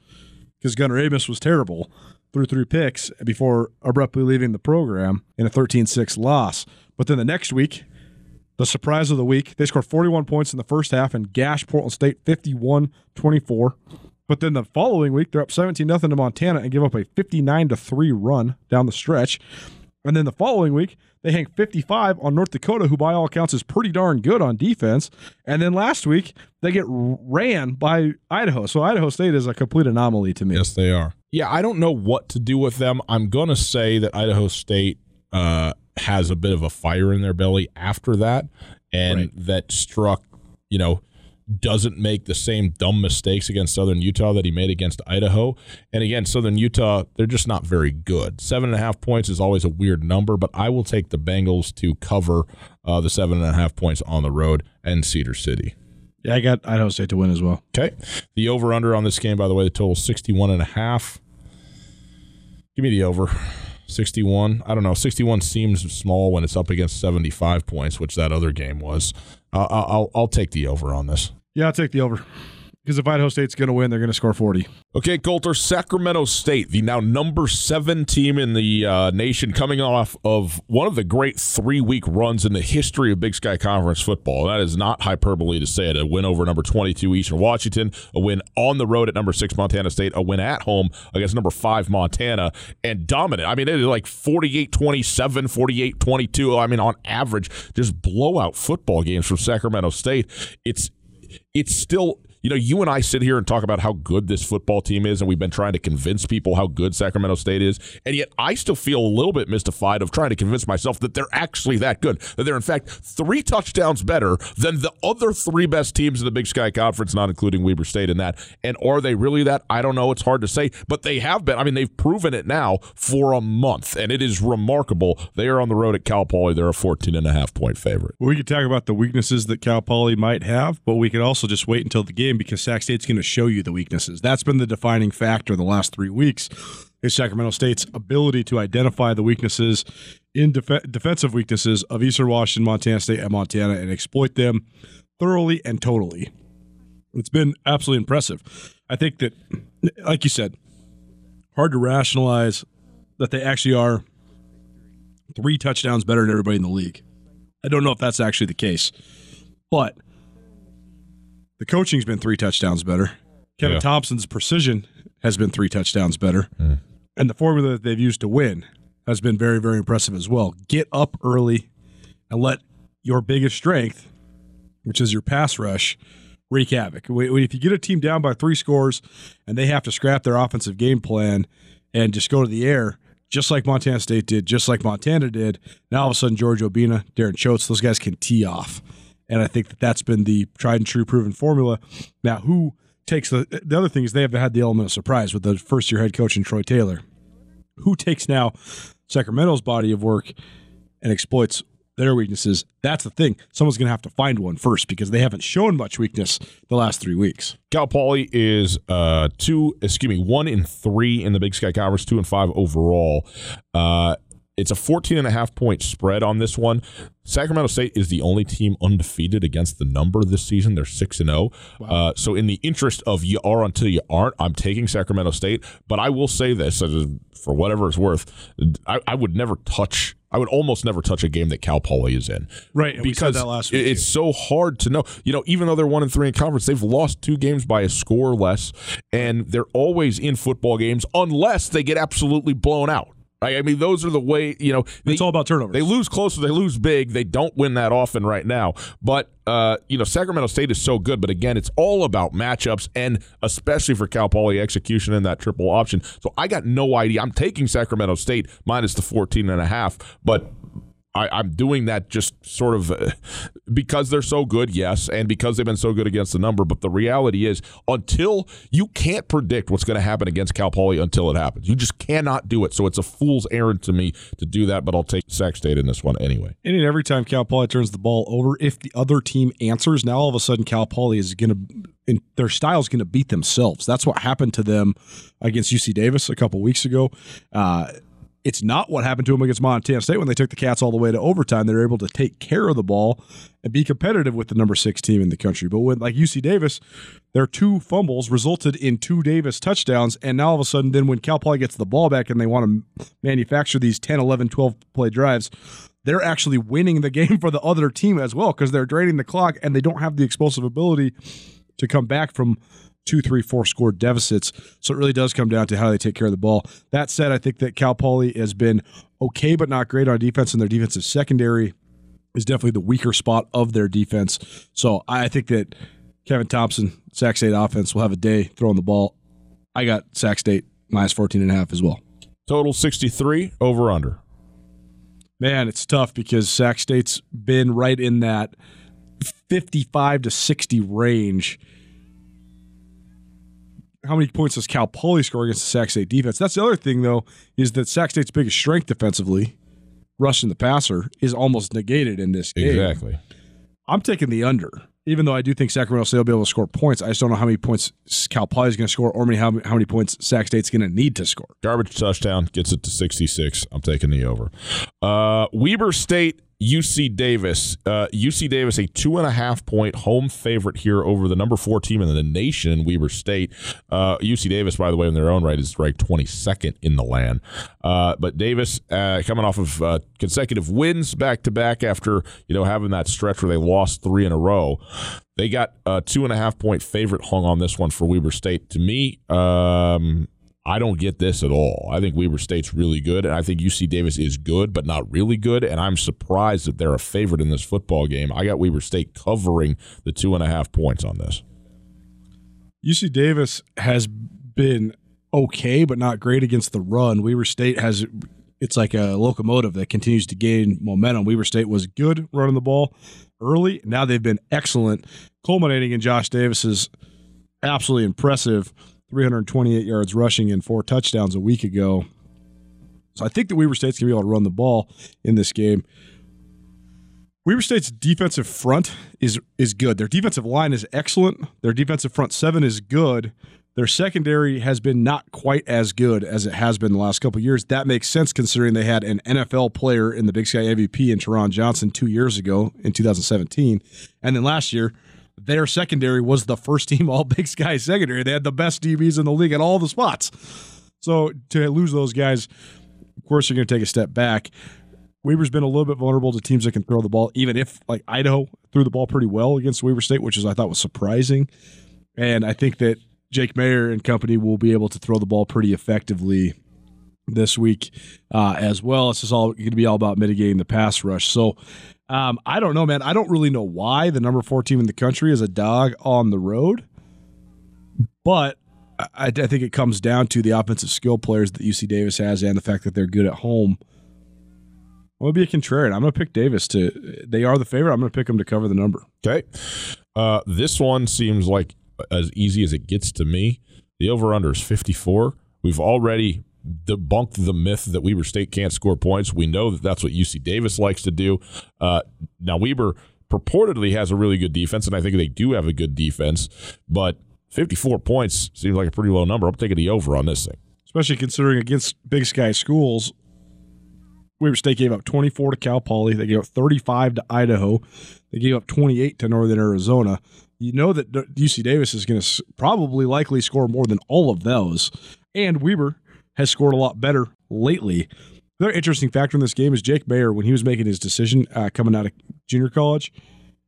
[SPEAKER 2] because Gunnar Amos was terrible threw three picks before abruptly leaving the program in a 13-6 loss. But then the next week, the surprise of the week, they scored 41 points in the first half and gashed Portland State 51-24. But then the following week, they're up 17 0 to Montana and give up a 59 3 run down the stretch. And then the following week, they hang 55 on North Dakota, who by all accounts is pretty darn good on defense. And then last week, they get ran by Idaho. So Idaho State is a complete anomaly to me.
[SPEAKER 1] Yes, they are. Yeah, I don't know what to do with them. I'm going to say that Idaho State uh, has a bit of a fire in their belly after that, and right. Matt Struck, you know, doesn't make the same dumb mistakes against Southern Utah that he made against Idaho. And again, Southern Utah, they're just not very good. Seven and a half points is always a weird number, but I will take the Bengals to cover uh, the seven and a half points on the road and Cedar City.
[SPEAKER 2] Yeah, I got Idaho State to win as well.
[SPEAKER 1] Okay. The over under on this game, by the way, the total is 61 and a half. Give me the over. 61. I don't know. 61 seems small when it's up against 75 points, which that other game was. Uh, I'll I'll take the over on this.
[SPEAKER 2] Yeah, I'll take the over. Because if Idaho State's going to win, they're going to score 40.
[SPEAKER 1] Okay, Colter, Sacramento State, the now number seven team in the uh, nation, coming off of one of the great three week runs in the history of Big Sky Conference football. That is not hyperbole to say it. A win over number 22 Eastern Washington, a win on the road at number six Montana State, a win at home against number five Montana, and dominant. I mean, it is like 48 27, 48 22. I mean, on average, just blowout football games from Sacramento State. It's it's still you know, you and I sit here and talk about how good this football team is, and we've been trying to convince people how good Sacramento State is, and yet I still feel a little bit mystified of trying to convince myself that they're actually that good. That they're in fact three touchdowns better than the other three best teams in the Big Sky Conference, not including Weber State in that. And are they really that? I don't know. It's hard to say, but they have been. I mean, they've proven it now for a month, and it is remarkable. They are on the road at Cal Poly. They're a 14 and a half point favorite.
[SPEAKER 2] We could talk about the weaknesses that Cal Poly might have, but we could also just wait until the game game because Sac State's going to show you the weaknesses. That's been the defining factor the last three weeks. Is Sacramento State's ability to identify the weaknesses in def- defensive weaknesses of Eastern Washington, Montana State, and Montana, and exploit them thoroughly and totally. It's been absolutely impressive. I think that, like you said, hard to rationalize that they actually are three touchdowns better than everybody in the league. I don't know if that's actually the case, but the coaching's been three touchdowns better. Kevin yeah. Thompson's precision has been three touchdowns better. Mm. And the formula that they've used to win has been very, very impressive as well. Get up early and let your biggest strength, which is your pass rush, wreak havoc. If you get a team down by three scores and they have to scrap their offensive game plan and just go to the air, just like Montana State did, just like Montana did, now all of a sudden George Obinna, Darren Choates, those guys can tee off. And I think that that's been the tried and true proven formula. Now, who takes the the other thing is they have had the element of surprise with the first year head coach in Troy Taylor. Who takes now Sacramento's body of work and exploits their weaknesses? That's the thing. Someone's going to have to find one first because they haven't shown much weakness the last three weeks.
[SPEAKER 1] Cal Poly is uh, two, excuse me, one in three in the Big Sky Conference, two and five overall. Uh, it's a 14 and a half point spread on this one. Sacramento State is the only team undefeated against the number this season. They're 6 and 0. Wow. Uh, so, in the interest of you are until you aren't, I'm taking Sacramento State. But I will say this for whatever it's worth, I, I would never touch I would almost never touch a game that Cal Poly is in.
[SPEAKER 2] Right.
[SPEAKER 1] because it's so hard to know. You know, even though they're one and three in conference, they've lost two games by a score less, and they're always in football games unless they get absolutely blown out. I mean, those are the way you know.
[SPEAKER 2] They, it's all about turnovers.
[SPEAKER 1] They lose close, they lose big. They don't win that often right now. But uh, you know, Sacramento State is so good. But again, it's all about matchups, and especially for Cal Poly execution in that triple option. So I got no idea. I'm taking Sacramento State minus the 14 and a half, but I, am doing that just sort of uh, because they're so good, yes, and because they've been so good against the number. But the reality is, until you can't predict what's going to happen against Cal Poly until it happens, you just cannot do it. So it's a fool's errand to me to do that. But I'll take Sac State in this one anyway.
[SPEAKER 2] And every time Cal Poly turns the ball over, if the other team answers, now all of a sudden Cal Poly is going to and their style is going to beat themselves. That's what happened to them against UC Davis a couple weeks ago. Uh, it's not what happened to them against Montana State when they took the Cats all the way to overtime. They were able to take care of the ball and be competitive with the number six team in the country. But when like UC Davis, their two fumbles resulted in two Davis touchdowns. And now all of a sudden, then when Cal Poly gets the ball back and they want to manufacture these 10, 11, 12 play drives, they're actually winning the game for the other team as well because they're draining the clock and they don't have the explosive ability to come back from two, three, four score deficits. So it really does come down to how they take care of the ball. That said, I think that Cal Poly has been okay, but not great on defense, and their defensive secondary is definitely the weaker spot of their defense. So I think that Kevin Thompson, Sac State offense, will have a day throwing the ball. I got Sac State minus 14 and a half as well.
[SPEAKER 1] Total 63 over under.
[SPEAKER 2] Man, it's tough because Sac State's been right in that 55 to 60 range. How many points does Cal Poly score against the Sac State defense? That's the other thing, though, is that Sac State's biggest strength defensively, rushing the passer, is almost negated in this game.
[SPEAKER 1] Exactly.
[SPEAKER 2] I'm taking the under even though I do think Sacramento State will be able to score points, I just don't know how many points Cal Poly is going to score or many, how, how many points Sac State's going to need to score.
[SPEAKER 1] Garbage touchdown gets it to 66. I'm taking the over. Uh, Weber State UC Davis. Uh, UC Davis, a two and a half point home favorite here over the number four team in the nation, Weber State. Uh, UC Davis, by the way, in their own right, is ranked 22nd in the land. Uh, but Davis, uh, coming off of uh, consecutive wins back to back after you know having that stretch where they lost three in a row, they got a two and a half point favorite hung on this one for Weber State. To me, um, I don't get this at all. I think Weber State's really good, and I think UC Davis is good, but not really good. And I'm surprised that they're a favorite in this football game. I got Weber State covering the two and a half points on this.
[SPEAKER 2] UC Davis has been okay, but not great against the run. Weber State has it's like a locomotive that continues to gain momentum. Weber State was good running the ball early. Now they've been excellent, culminating in Josh Davis's absolutely impressive 328 yards rushing and four touchdowns a week ago. So I think that Weber State's going to be able to run the ball in this game. Weber State's defensive front is is good. Their defensive line is excellent. Their defensive front seven is good. Their secondary has been not quite as good as it has been the last couple years. That makes sense considering they had an NFL player in the Big Sky MVP in Taron Johnson two years ago in 2017, and then last year their secondary was the first team All Big Sky secondary. They had the best DBs in the league at all the spots. So to lose those guys, of course, you're going to take a step back. Weber's been a little bit vulnerable to teams that can throw the ball, even if like Idaho threw the ball pretty well against Weber State, which is I thought was surprising. And I think that Jake Maier and company will be able to throw the ball pretty effectively this week uh, as well. It's just all going to be all about mitigating the pass rush. So um, I don't know, man. I don't really know why the number four team in the country is a dog on the road, but I, I think it comes down to the offensive skill players that UC Davis has and the fact that they're good at home. I'm gonna be a contrarian. I'm gonna pick Davis to. They are the favorite. I'm gonna pick them to cover the number.
[SPEAKER 1] Okay. Uh, this one seems like as easy as it gets to me. The over under is 54. We've already debunked the myth that Weber State can't score points. We know that that's what UC Davis likes to do. Uh, now, Weber purportedly has a really good defense, and I think they do have a good defense, but 54 points seems like a pretty low number. I'm taking the over on this thing.
[SPEAKER 2] Especially considering against Big Sky schools, Weber State gave up 24 to Cal Poly. They gave up 35 to Idaho. They gave up 28 to Northern Arizona. You know that UC Davis is going to probably likely score more than all of those. And Weber has scored a lot better lately. Another interesting factor in this game is Jake Maier, when he was making his decision uh, coming out of junior college.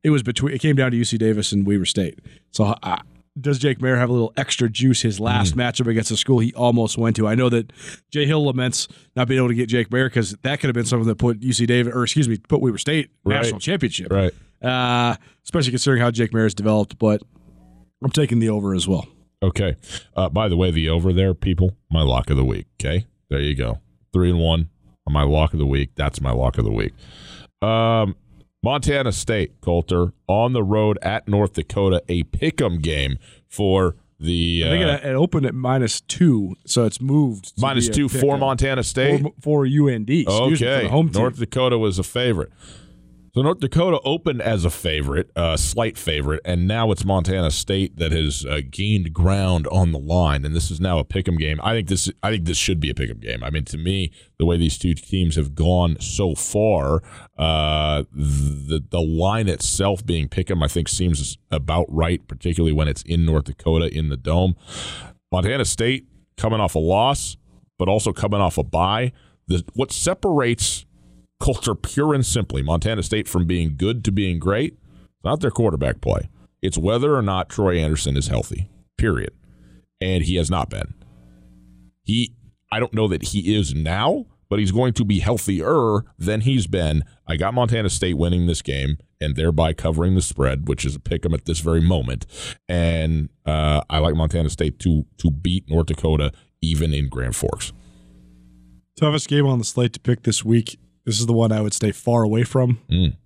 [SPEAKER 2] It was between. It came down to UC Davis and Weber State. So uh, does Jake Maier have a little extra juice his last mm. matchup against a school he almost went to? I know that Jay Hill laments not being able to get Jake Maier because that could have been something that put UC Davis or excuse me, put Weber State right. national championship.
[SPEAKER 1] Right.
[SPEAKER 2] Uh, especially considering how Jake Maier has developed, but I'm taking the over as well.
[SPEAKER 1] Okay. Uh, by the way, the over there, people, my lock of the week. Okay. There you go. Three and one on my lock of the week. That's my lock of the week. Um, Montana State, Colter, on the road at North Dakota, a pick 'em game for the.
[SPEAKER 2] Uh, I think it, it, opened at minus two, so it's moved
[SPEAKER 1] minus two for Montana State
[SPEAKER 2] for, for UND.
[SPEAKER 1] okay,
[SPEAKER 2] me, for
[SPEAKER 1] North Dakota was a favorite. So North Dakota opened as a favorite, a slight favorite, and now it's Montana State that has uh, gained ground on the line, and this is now a pick'em game. I think this, I think this should be a pick'em game. I mean, to me, the way these two teams have gone so far, uh, the the line itself being pick'em, I think seems about right, particularly when it's in North Dakota in the dome. Montana State coming off a loss, but also coming off a bye. The, what separates Colter pure and simply Montana State from being good to being great. It's not their quarterback play. It's whether or not Troy Anderson is healthy. Period. And he has not been. He I don't know that he is now, but he's going to be healthier than he's been. I got Montana State winning this game and thereby covering the spread, which is a pick 'em at this very moment. And uh, I like Montana State to to beat North Dakota even in Grand Forks.
[SPEAKER 2] Toughest game on the slate to pick this week this is the one I would stay far away from. Mm.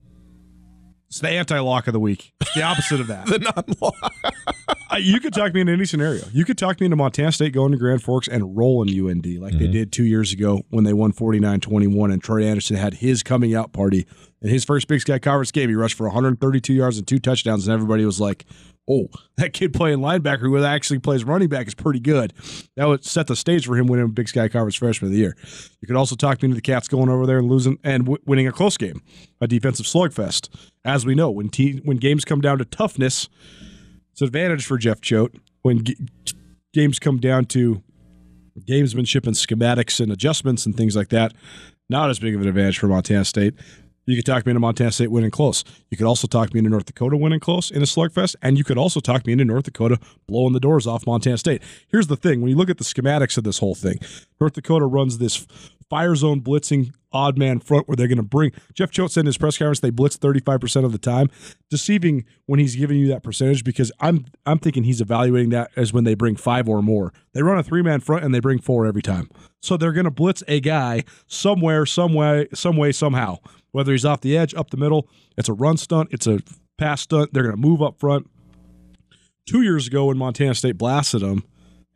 [SPEAKER 2] It's the anti-lock of the week. It's the opposite of that.
[SPEAKER 1] the non-lock.
[SPEAKER 2] you could talk me into any scenario. You could talk me into Montana State going to Grand Forks and rolling UND like mm-hmm. they did two years ago when they won 49-21 and Troy Anderson had his coming out party in his first Big Sky Conference game. He rushed for 132 yards and two touchdowns, and everybody was like, oh, that kid playing linebacker who actually plays running back is pretty good. That would set the stage for him winning Big Sky Conference Freshman of the Year. You could also talk me into the Cats going over there and losing and w- winning a close game, a defensive slugfest. As we know, when te- when games come down to toughness, it's an advantage for Jeff Choate. When g- games come down to gamesmanship and schematics and adjustments and things like that, not as big of an advantage for Montana State. You could talk me into Montana State winning close. You could also talk me into North Dakota winning close in a slugfest, and you could also talk me into North Dakota blowing the doors off Montana State. Here's the thing: when you look at the schematics of this whole thing, North Dakota runs this fire zone blitzing odd man front where they're going to bring Jeff Choate said in his press conference they blitz 35% of the time. Deceiving when he's giving you that percentage because I'm I'm thinking he's evaluating that as when they bring 5 or more. They run a three man front and they bring 4 every time. So they're going to blitz a guy somewhere some way some way somehow whether he's off the edge, up the middle. It's a run stunt, it's a pass stunt. They're going to move up front. Two years ago, when Montana State blasted them,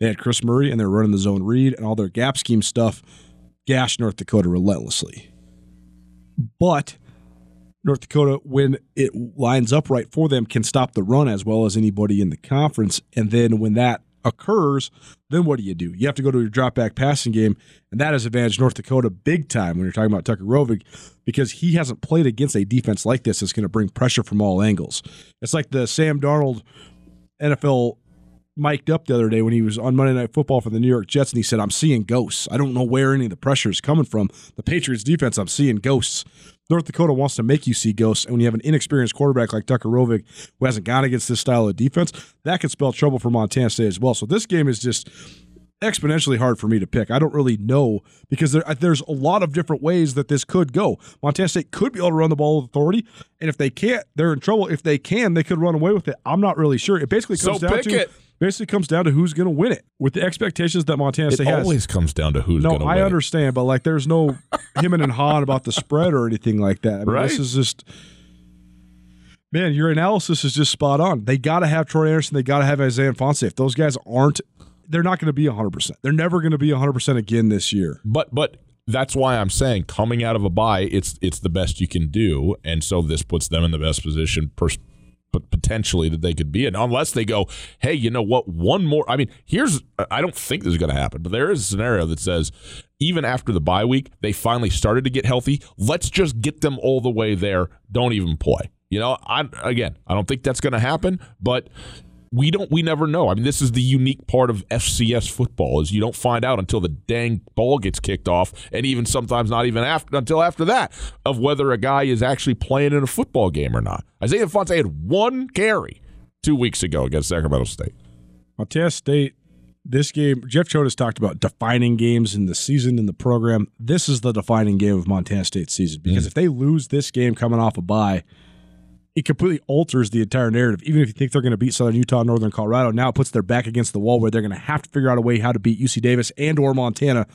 [SPEAKER 2] they had Chris Murray and they're running the zone read and all their gap scheme stuff gashed North Dakota relentlessly. But North Dakota, when it lines up right for them, can stop the run as well as anybody in the conference. And then when that occurs, then what do you do? You have to go to your drop back passing game, and that has advantaged North Dakota big time when you're talking about Tucker Rovig because he hasn't played against a defense like this that's going to bring pressure from all angles. It's like the Sam Darnold NFL mic'd up the other day when he was on Monday Night Football for the New York Jets, and he said, I'm seeing ghosts. I don't know where any of the pressure is coming from. The Patriots defense, I'm seeing ghosts. North Dakota wants to make you see ghosts. And when you have an inexperienced quarterback like Tucker Rovig who hasn't gone against this style of defense, that could spell trouble for Montana State as well. So this game is just exponentially hard for me to pick. I don't really know because there, there's a lot of different ways that this could go. Montana State could be able to run the ball with authority, and if they can't, they're in trouble. If they can, they could run away with it. I'm not really sure. It basically comes
[SPEAKER 1] so
[SPEAKER 2] down
[SPEAKER 1] to it
[SPEAKER 2] basically comes down to who's going to win it. With the expectations that Montana State
[SPEAKER 1] it
[SPEAKER 2] has,
[SPEAKER 1] always comes down to who's.
[SPEAKER 2] No,
[SPEAKER 1] going to
[SPEAKER 2] I understand,
[SPEAKER 1] it.
[SPEAKER 2] but like, there's no him and Han about the spread or anything like that. I mean,
[SPEAKER 1] right.
[SPEAKER 2] This is just. Man, your analysis is just spot on. They got to have Troy Anderson. They got to have Isaiah Ifanse. If those guys aren't, they're not going to be 100%. They're never going to be 100% again this year.
[SPEAKER 1] But but that's why I'm saying coming out of a bye, it's it's the best you can do, and so this puts them in the best position pers- but potentially that they could be in, unless they go, hey, you know what? One more. I mean, here's. I don't think this is going to happen, but there is a scenario that says even after the bye week, they finally started to get healthy. Let's just get them all the way there. Don't even play. You know, I again, I don't think that's going to happen, but we don't we never know. I mean, this is the unique part of FCS football is you don't find out until the dang ball gets kicked off, and even sometimes not even after until after that of whether a guy is actually playing in a football game or not. Isaiah Ifanse had one carry two weeks ago against Sacramento State.
[SPEAKER 2] Montana State. This game, Jeff Choate has talked about defining games in the season in the program. This is the defining game of Montana State's season because mm. if they lose this game coming off a bye, it completely alters the entire narrative. Even if you think they're going to beat Southern Utah, Northern Colorado, now it puts their back against the wall where they're going to have to figure out a way how to beat UC Davis and or Montana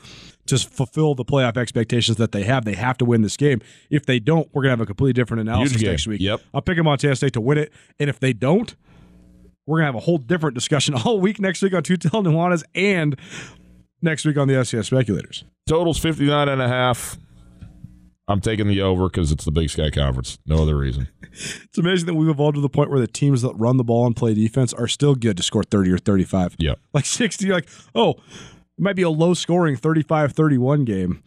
[SPEAKER 2] to fulfill the playoff expectations that they have. They have to win this game. If they don't, we're going to have a completely different analysis next week.
[SPEAKER 1] Yep.
[SPEAKER 2] I'm picking Montana State to win it, and if they don't, we're going to have a whole different discussion all week next week on Tutel Nuanez and next week on the FCS Speculators.
[SPEAKER 1] Totals 59 and a half. I'm taking the over because it's the Big Sky Conference. No other reason.
[SPEAKER 2] it's amazing that we've evolved to the point where the teams that run the ball and play defense are still good to score 30 or 35.
[SPEAKER 1] Yeah.
[SPEAKER 2] Like 60, like, oh, it might be a low scoring 35 31 game.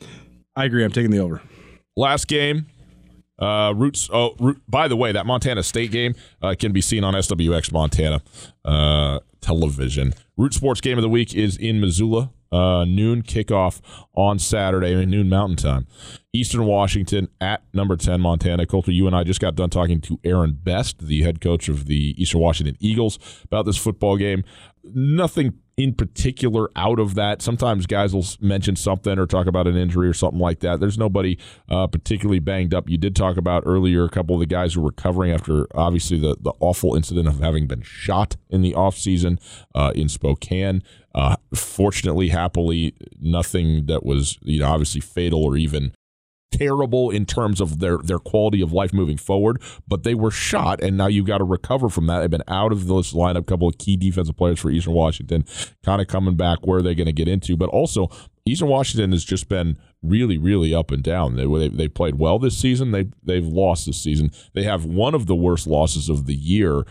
[SPEAKER 2] I agree. I'm taking the over.
[SPEAKER 1] Last game. Uh, Roots. Oh, root, by the way, that Montana State game uh, can be seen on SWX Montana uh, television. Root Sports Game of the Week is in Missoula uh, noon kickoff on Saturday, noon Mountain Time. Eastern Washington at number 10, Montana. Colter, you and I just got done talking to Aaron Best, the head coach of the Eastern Washington Eagles, about this football game. Nothing in particular out of that. Sometimes guys will mention something or talk about an injury or something like that. There's nobody uh, particularly banged up. You did talk about earlier a couple of the guys who were recovering after obviously the, the awful incident of having been shot in the offseason uh, in Spokane. Uh, fortunately, happily, nothing that was you know obviously fatal or even terrible in terms of their their quality of life moving forward, but they were shot, and now you've got to recover from that. They've been out of this lineup. A couple of key defensive players for Eastern Washington, kind of coming back. Where are they going to get into? But also, Eastern Washington has just been really, really up and down. They they, they played well this season. They they've lost this season. They have one of the worst losses of the year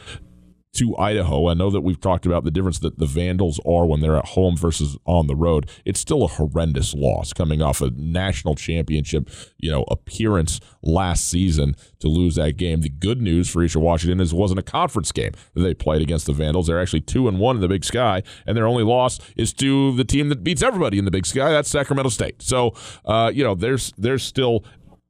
[SPEAKER 1] to Idaho. I know that we've talked about the difference that the Vandals are when they're at home versus on the road. It's still a horrendous loss coming off a national championship, you know, appearance last season to lose that game. The good news for Eastern Washington is it wasn't a conference game that they played against the Vandals. They're actually two and one in the Big Sky, and their only loss is to the team that beats everybody in the Big Sky. That's Sacramento State. So, uh, you know, there's there's still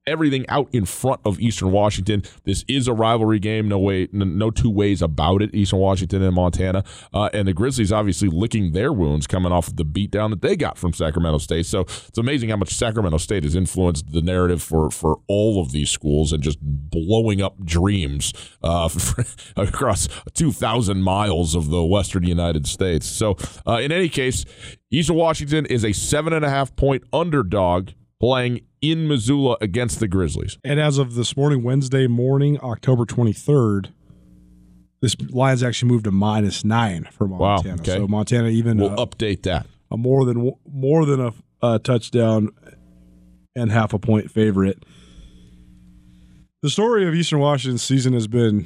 [SPEAKER 1] everything out in front of Eastern Washington. This is a rivalry game. No way, no two ways about it. Eastern Washington and Montana, uh, and the Grizzlies obviously licking their wounds coming off of the beatdown that they got from Sacramento State. So it's amazing how much Sacramento State has influenced the narrative for for all of these schools and just blowing up dreams uh, across two thousand miles of the Western United States. So uh, in any case. Eastern Washington is a seven and a half point underdog playing in Missoula against the Grizzlies.
[SPEAKER 2] And as of this morning, Wednesday morning, October 23rd, this line's actually moved to minus nine for Montana. Wow, okay. So Montana even
[SPEAKER 1] we'll uh, update that
[SPEAKER 2] a more than more than a, a touchdown and half a point favorite. The story of Eastern Washington's season has been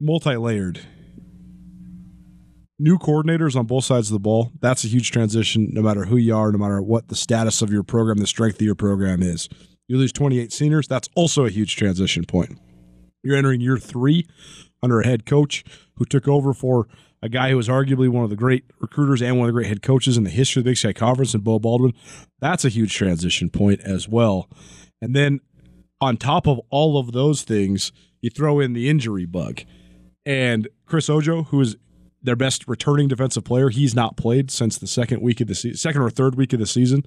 [SPEAKER 2] multi-layered new coordinators on both sides of the ball. That's a huge transition, no matter who you are, no matter what the status of your program, the strength of your program is. You lose 28 seniors, that's also a huge transition point. You're entering year three under a head coach who took over for a guy who was arguably one of the great recruiters and one of the great head coaches in the history of the Big Sky Conference, and Beau Baldwin. That's a huge transition point as well. And then on top of all of those things, you throw in the injury bug. And Chris Ojo, who is their best returning defensive player. He's not played since the second week of the se- second or third week of the season.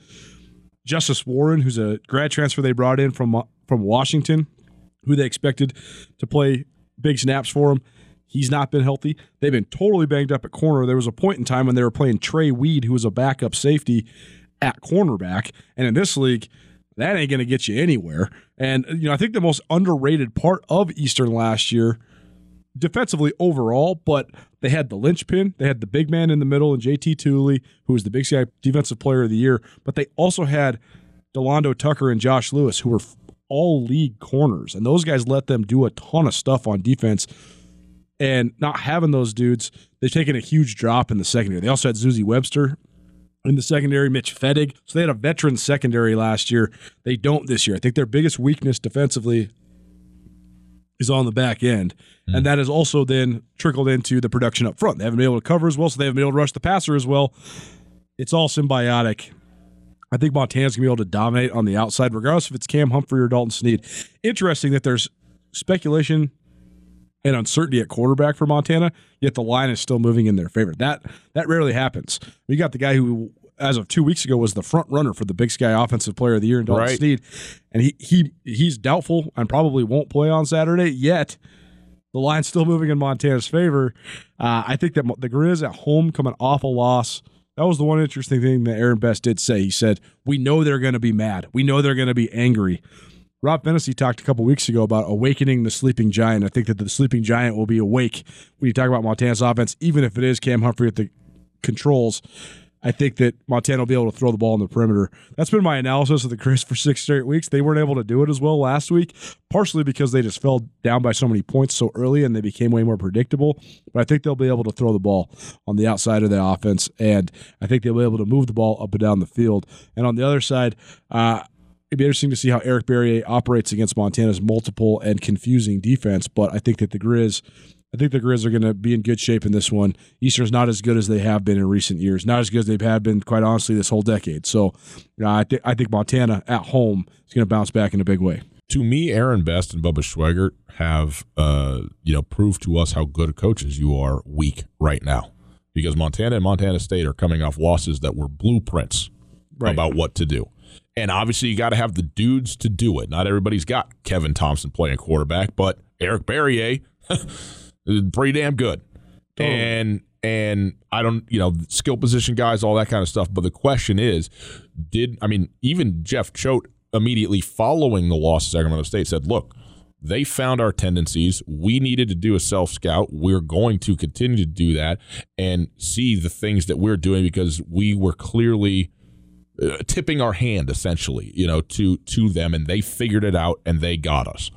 [SPEAKER 2] Justice Warren, who's a grad transfer they brought in from from Washington, who they expected to play big snaps for him. He's not been healthy. They've been totally banged up at corner. There was a point in time when they were playing Trey Weed, who was a backup safety at cornerback. And in this league, that ain't going to get you anywhere. And, you know, I think the most underrated part of Eastern last year defensively overall, but they had the linchpin. They had the big man in the middle and Jay-Tee Tiuli, who was the Big Sky Defensive Player of the Year. But they also had D'Londo Tucker and Josh Lewis, who were all league corners. And those guys let them do a ton of stuff on defense. And not having those dudes, they've taken a huge drop in the secondary. They also had Zuzi Webster in the secondary, Mitch Fettig. So they had a veteran secondary last year. They don't this year. I think their biggest weakness defensively is on the back end. Mm. And that has also then trickled into the production up front. They haven't been able to cover as well, so they haven't been able to rush the passer as well. It's all symbiotic. I think Montana's going to be able to dominate on the outside, regardless if it's Cam Humphrey or Dalton Sneed. Interesting that there's speculation and uncertainty at quarterback for Montana, yet the line is still moving in their favor. That that rarely happens. We got the guy who as of two weeks ago, was the front runner for the Big Sky Offensive Player of the Year in Dalton right. Sneed, and he he he's doubtful and probably won't play on Saturday. Yet the line's still moving in Montana's favor. Uh, I think that the Grizz at home come an awful loss. That was the one interesting thing that Aaron Best did say. He said, "We know they're going to be mad. We know they're going to be angry." Rob Phenicie talked a couple weeks ago about awakening the sleeping giant. I think that the sleeping giant will be awake when you talk about Montana's offense, even if it is Cam Humphrey at the controls. I think that Montana will be able to throw the ball in the perimeter. That's been my analysis of the Grizz for six straight weeks. They weren't able to do it as well last week, partially because they just fell down by so many points so early and they became way more predictable. But I think they'll be able to throw the ball on the outside of the offense, and I think they'll be able to move the ball up and down the field. And on the other side, uh, it'd be interesting to see how Eric Barriere operates against Montana's multiple and confusing defense. But I think that the Grizz I think the Grizz are going to be in good shape in this one. Eastern's not as good as they have been in recent years, not as good as they've had been, quite honestly, this whole decade. So, know, I think I think Montana at home is going to bounce back in a big way.
[SPEAKER 1] To me, Aaron Best and Bubba Schweigert have, uh, you know, proved to us how good coaches you are weak right now, because Montana and Montana State are coming off losses that were blueprints right. about what to do. And obviously, you got to have the dudes to do it. Not everybody's got Kevin Thompson playing quarterback, but Eric Barriere. pretty damn good. Totally. And and I don't, you know, skill position guys, all that kind of stuff. But the question is, did I mean even Jeff Choate immediately following the loss of Sacramento State said, look, they found our tendencies. We needed to do a self scout. We're going to continue to do that and see the things that we're doing because we were clearly uh, tipping our hand essentially, you know, to to them and they figured it out and they got us.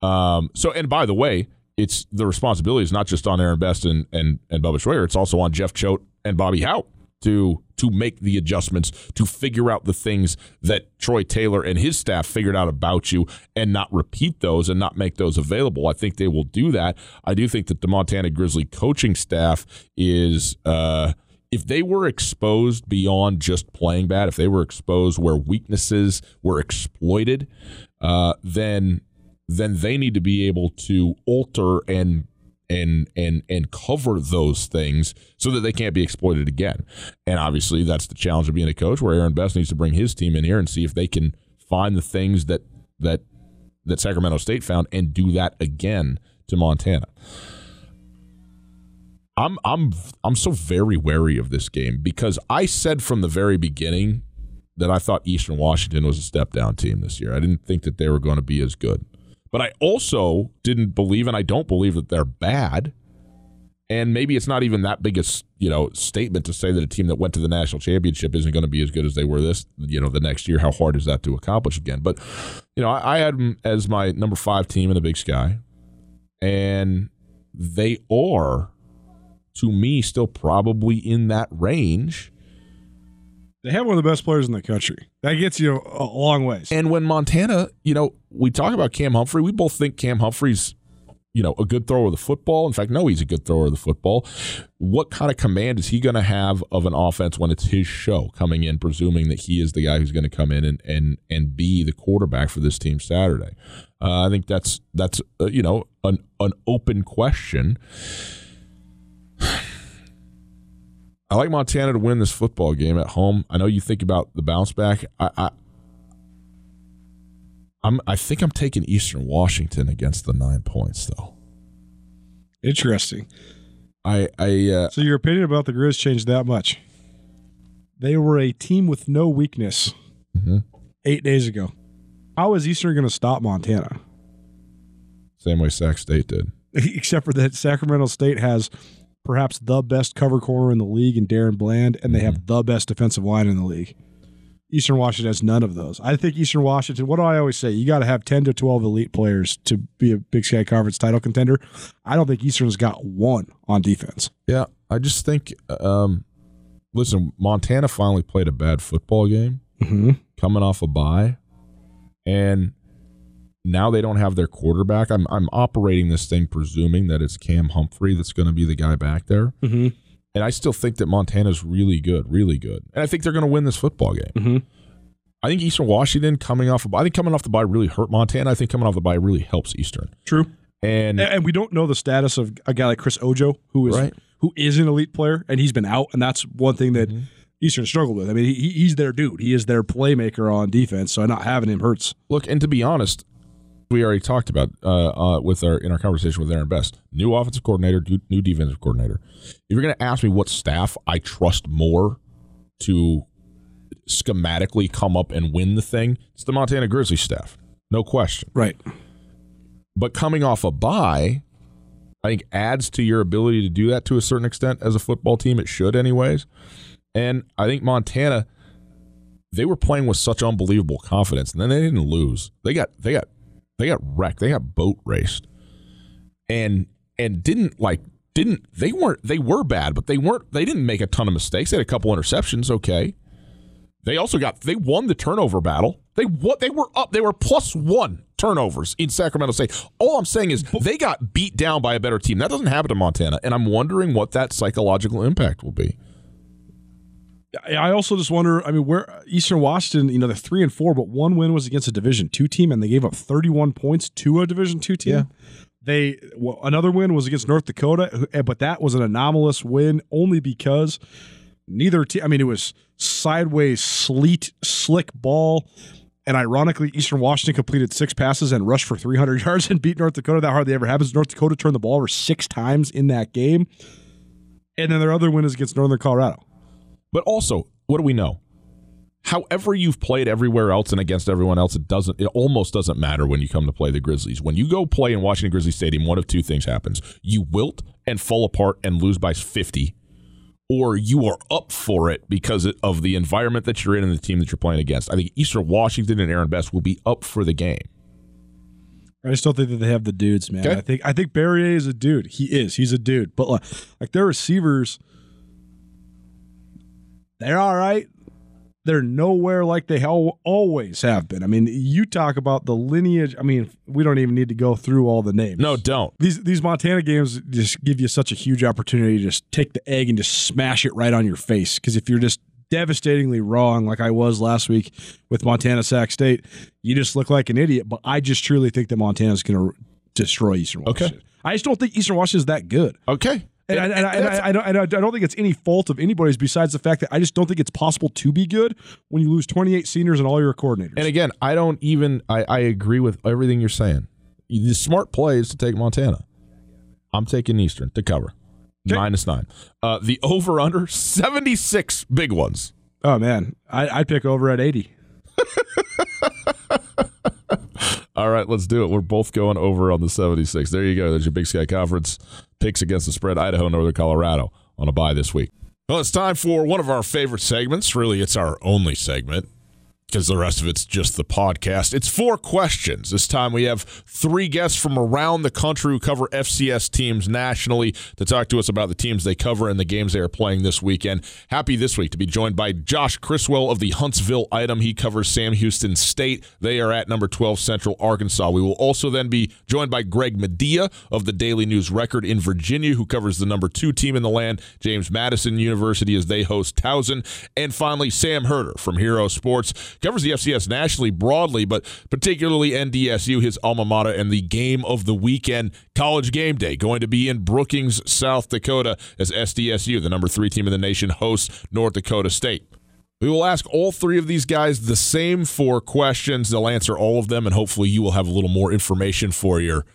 [SPEAKER 1] Um, so and by the way, it's the responsibility is not just on Aaron Best and and and Bubba Schweigert. It's also on Jeff Choate and Bobby Hauck to to make the adjustments to figure out the things that Troy Taylor and his staff figured out about you and not repeat those and not make those available. I think they will do that. I do think that the Montana Grizzly coaching staff is uh, if they were exposed beyond just playing bad, if they were exposed where weaknesses were exploited, uh, then then they need to be able to alter and and and and cover those things so that they can't be exploited again. And obviously, that's the challenge of being a coach, where Aaron Best needs to bring his team in here and see if they can find the things that that that Sacramento State found and do that again to Montana. I'm I'm I'm so very wary of this game because I said from the very beginning that I thought Eastern Washington was a step down team this year. I didn't think that they were going to be as good. But I also didn't believe, and I don't believe that they're bad. And maybe it's not even that big a you know statement to say that a team that went to the national championship isn't going to be as good as they were this you know the next year. How hard is that to accomplish again? But you know, I, I had them as my number five team in the Big Sky, and they are to me still probably in that range
[SPEAKER 2] they have one of the best players in the country. That gets you a long ways.
[SPEAKER 1] And when Montana, you know, we talk about Cam Humphrey, we both think Cam Humphrey's, you know, a good thrower of the football. In fact, no, he's a good thrower of the football. What kind of command is he going to have of an offense when it's his show coming in, presuming that he is the guy who's going to come in and and and be the quarterback for this team Saturday? Uh, I think that's that's uh, you know an an open question. I like Montana to win this football game at home. I know you think about the bounce back. I, I I'm I think I'm taking Eastern Washington against the nine points though.
[SPEAKER 2] Interesting.
[SPEAKER 1] I I uh,
[SPEAKER 2] so your opinion about the Grizz changed that much. They were a team with no weakness mm-hmm. eight days ago. How is Eastern going to stop Montana?
[SPEAKER 1] Same way Sac State did.
[SPEAKER 2] Except for that Sacramento State has perhaps the best cover corner in the league in Darren Bland, and they have mm-hmm. the best defensive line in the league. Eastern Washington has none of those. I think Eastern Washington, what do I always say? You got to have 10 to 12 elite players to be a Big Sky Conference title contender. I don't think Eastern's got one on defense.
[SPEAKER 1] Yeah, I just think, um, listen, Montana finally played a bad football game mm-hmm. coming off a bye. And now they don't have their quarterback. I'm I'm operating this thing presuming that it's Cam Humphrey that's going to be the guy back there. Mm-hmm. And I still think that Montana's really good, really good. And I think they're going to win this football game. Mm-hmm. I think Eastern Washington coming off of I think coming off the bye really hurt Montana. I think coming off the bye really helps Eastern.
[SPEAKER 2] True.
[SPEAKER 1] And
[SPEAKER 2] and we don't know the status of a guy like Chris Ojo, who is right. who is an elite player, and he's been out, and that's one thing that mm-hmm. Eastern struggled with. I mean, he, he's their dude. He is their playmaker on defense. So not having him hurts.
[SPEAKER 1] Look, and to be honest, we already talked about uh, uh, with our in our conversation with Aaron Best. New offensive coordinator, new defensive coordinator. If you're going to ask me what staff I trust more to schematically come up and win the thing, it's the Montana Grizzly staff, no question.
[SPEAKER 2] Right.
[SPEAKER 1] But coming off a bye, I think adds to your ability to do that to a certain extent as a football team. It should, anyways. And I think Montana, they were playing with such unbelievable confidence, and then they didn't lose. They got they got they got wrecked. They got boat raced, and and didn't like didn't they weren't they were bad, but they weren't they didn't make a ton of mistakes. They had a couple interceptions. Okay, they also got they won the turnover battle. They what they were up. They were plus one turnovers in Sacramento State. All I'm saying is they got beat down by a better team. That doesn't happen to Montana, and I'm wondering what that psychological impact will be.
[SPEAKER 2] I also just wonder. I mean, where Eastern Washington, you know, they're three and four, but one win was against a Division two team, and they gave up 31 points to a Division two team. Yeah. They well, another win was against North Dakota, eh, but that was an anomalous win only because neither team. I mean, it was sideways sleet, slick ball. And ironically, Eastern Washington completed six passes and rushed for 300 yards and beat North Dakota. That hardly ever happens. North Dakota turned the ball over six times in that game. And then their other win is against Northern Colorado.
[SPEAKER 1] But also, what do we know? However, you've played everywhere else and against everyone else, it doesn't. It almost doesn't matter when you come to play the Grizzlies. When you go play in Washington Grizzly Stadium, one of two things happens: you wilt and fall apart and lose by fifty, or you are up for it because of the environment that you're in and the team that you're playing against. I think Eastern Washington and Aaron Best will be up for the game.
[SPEAKER 2] I just don't think that they have the dudes, man. Okay. I think I think Barriere is a dude. He is. He's a dude. But like, like their receivers they're all right. They're nowhere like they always have been. I mean, you talk about the lineage. I mean, we don't even need to go through all the names.
[SPEAKER 1] No, don't.
[SPEAKER 2] These these Montana games just give you such a huge opportunity to just take the egg and just smash it right on your face. Because if you're just devastatingly wrong, like I was last week with Montana Sac State, you just look like an idiot. But I just truly think that Montana's going to destroy Eastern Washington. Okay. I just don't think Eastern Washington is that good.
[SPEAKER 1] Okay.
[SPEAKER 2] And, and, and, and I, I, don't, I don't think it's any fault of anybody's besides the fact that I just don't think it's possible to be good when you lose 28 seniors and all your coordinators.
[SPEAKER 1] And again, I don't even, I, I agree with everything you're saying. The smart play is to take Montana. I'm taking Eastern to cover. Okay. Minus nine. Uh, the over under 76 big ones.
[SPEAKER 2] Oh, man. I, I'd pick over at 80.
[SPEAKER 1] All right, let's do it. We're both going over on the 76. There you go. There's your Big Sky Conference picks against the spread. Idaho, Northern Colorado on a bye this week. Well, it's time for one of our favorite segments. Really, it's our only segment because the rest of it's just the podcast. It's four questions. This time we have three guests from around the country who cover FCS teams nationally to talk to us about the teams they cover and the games they are playing this weekend. Happy this week to be joined by Josh Criswell of the Huntsville item. He covers Sam Houston State. They are at number 12 Central Arkansas. We will also then be joined by Greg Madia of the Daily News Record in Virginia, who covers the number two team in the land, James Madison University, as they host Towson. And finally, Sam Herder from Hero Sports covers the FCS nationally broadly, but particularly NDSU, his alma mater, and the game of the weekend, College Game Day, going to be in Brookings, South Dakota, as SDSU, the number three team in the nation, hosts North Dakota State. We will ask all three of these guys the same four questions. They'll answer all of them, and hopefully, you will have a little more information for your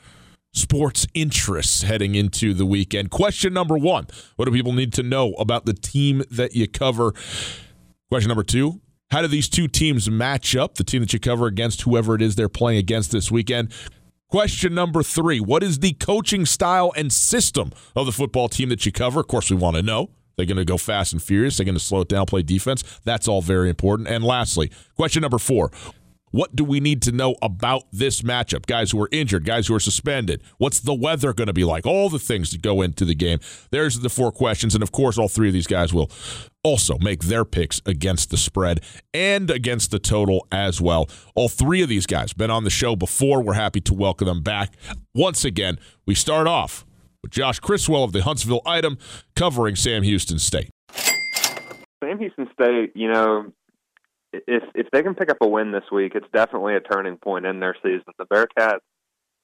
[SPEAKER 1] sports interests heading into the weekend. Question number one What do people need to know about the team that you cover? Question number two how do these two teams match up? The team that you cover against whoever it is they're playing against this weekend. Question number three What is the coaching style and system of the football team that you cover? Of course, we want to know. They're going to go fast and furious. They're going to slow it down, play defense. That's all very important. And lastly, question number four what do we need to know about this matchup? Guys who are injured, guys who are suspended. What's the weather going to be like? All the things that go into the game. There's the four questions. And of course, all three of these guys will also make their picks against the spread and against the total as well. All three of these guys been on the show before. We're happy to welcome them back. Once again, we start off with Josh Criswell of the Huntsville Item covering Sam Houston State.
[SPEAKER 4] Sam Houston State, you know, if if they can pick up a win this week, it's definitely a turning point in their season. The Bearcats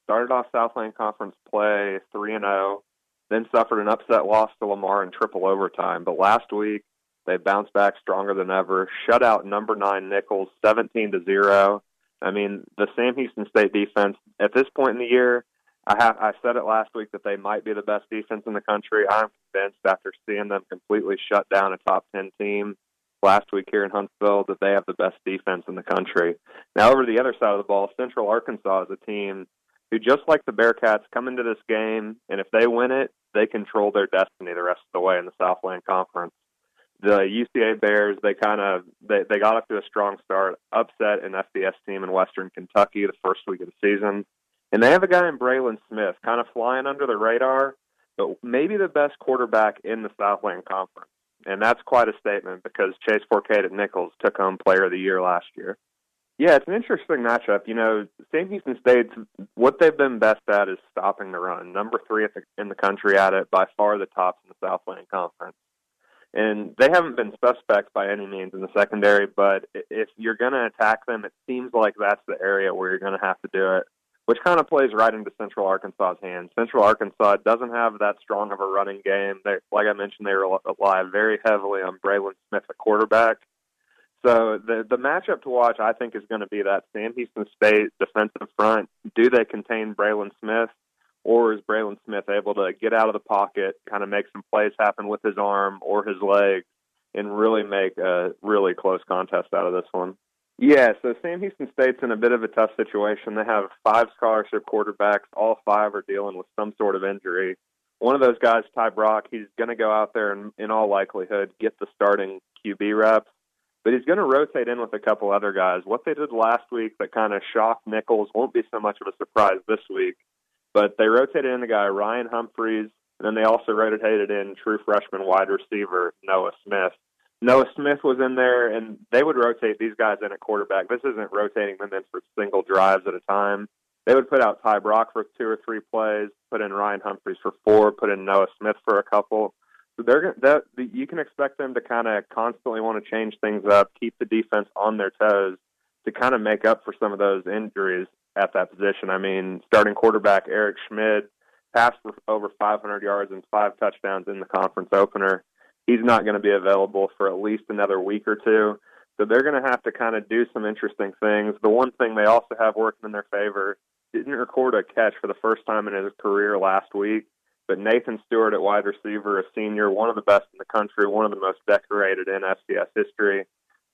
[SPEAKER 4] started off Southland Conference play three and zero, oh, then suffered an upset loss to Lamar in triple overtime. But last week they bounced back stronger than ever, shut out number nine Nicholls seventeen to zero. I mean, the Sam Houston State defense at this point in the year, I have I said it last week that they might be the best defense in the country. I'm convinced after seeing them completely shut down a top ten team last week here in Huntsville that they have the best defense in the country. Now, over the other side of the ball, Central Arkansas is a team who, just like the Bearcats, come into this game, and if they win it, they control their destiny the rest of the way in the Southland Conference. The UCA Bears, they kind of they, they got up to a strong start, upset an FBS team in Western Kentucky the first week of the season. And they have a guy in Breylin Smith, kind of flying under the radar, but maybe the best quarterback in the Southland Conference. And that's quite a statement because Chase Fourcade at Nicholls took home Player of the Year last year. Yeah, it's an interesting matchup. You know, Sam Houston State's what they've been best at is stopping the run. Number three in the country at it, by far the tops in the Southland Conference. And they haven't been suspect by any means in the secondary, but if you're going to attack them, it seems like that's the area where you're going to have to do it which kind of plays right into Central Arkansas's hands. Central Arkansas doesn't have that strong of a running game. They, like I mentioned, they rely very heavily on Breylin Smith at quarterback. So the the matchup to watch, I think, is going to be that Sam Houston State defensive front. Do they contain Breylin Smith, or is Breylin Smith able to get out of the pocket, kind of make some plays happen with his arm or his leg, and really make a really close contest out of this one? Yeah, so Sam Houston State's in a bit of a tough situation. They have five scholarship quarterbacks. All five are dealing with some sort of injury. One of those guys, Ty Brock, he's going to go out there and, in all likelihood, get the starting QB reps, but he's going to rotate in with a couple other guys. What they did last week that kind of shocked Nicholls won't be so much of a surprise this week, but they rotated in the guy, Ryan Humphreys, and then they also rotated in true freshman wide receiver, Noah Smith. Noah Smith was in there, and they would rotate these guys in at quarterback. This isn't rotating them in for single drives at a time. They would put out Ty Brock for two or three plays, put in Ryan Humphreys for four, put in Noah Smith for a couple. So they're that you can expect them to kind of constantly want to change things up, keep the defense on their toes to kind of make up for some of those injuries at that position. I mean, starting quarterback Eric Schmid passed for over 500 yards and five touchdowns in the conference opener he's not going to be available for at least another week or two. So they're going to have to kind of do some interesting things. The one thing they also have working in their favor didn't record a catch for the first time in his career last week, but Nathan Stewart at wide receiver, a senior, one of the best in the country, one of the most decorated in FCS history.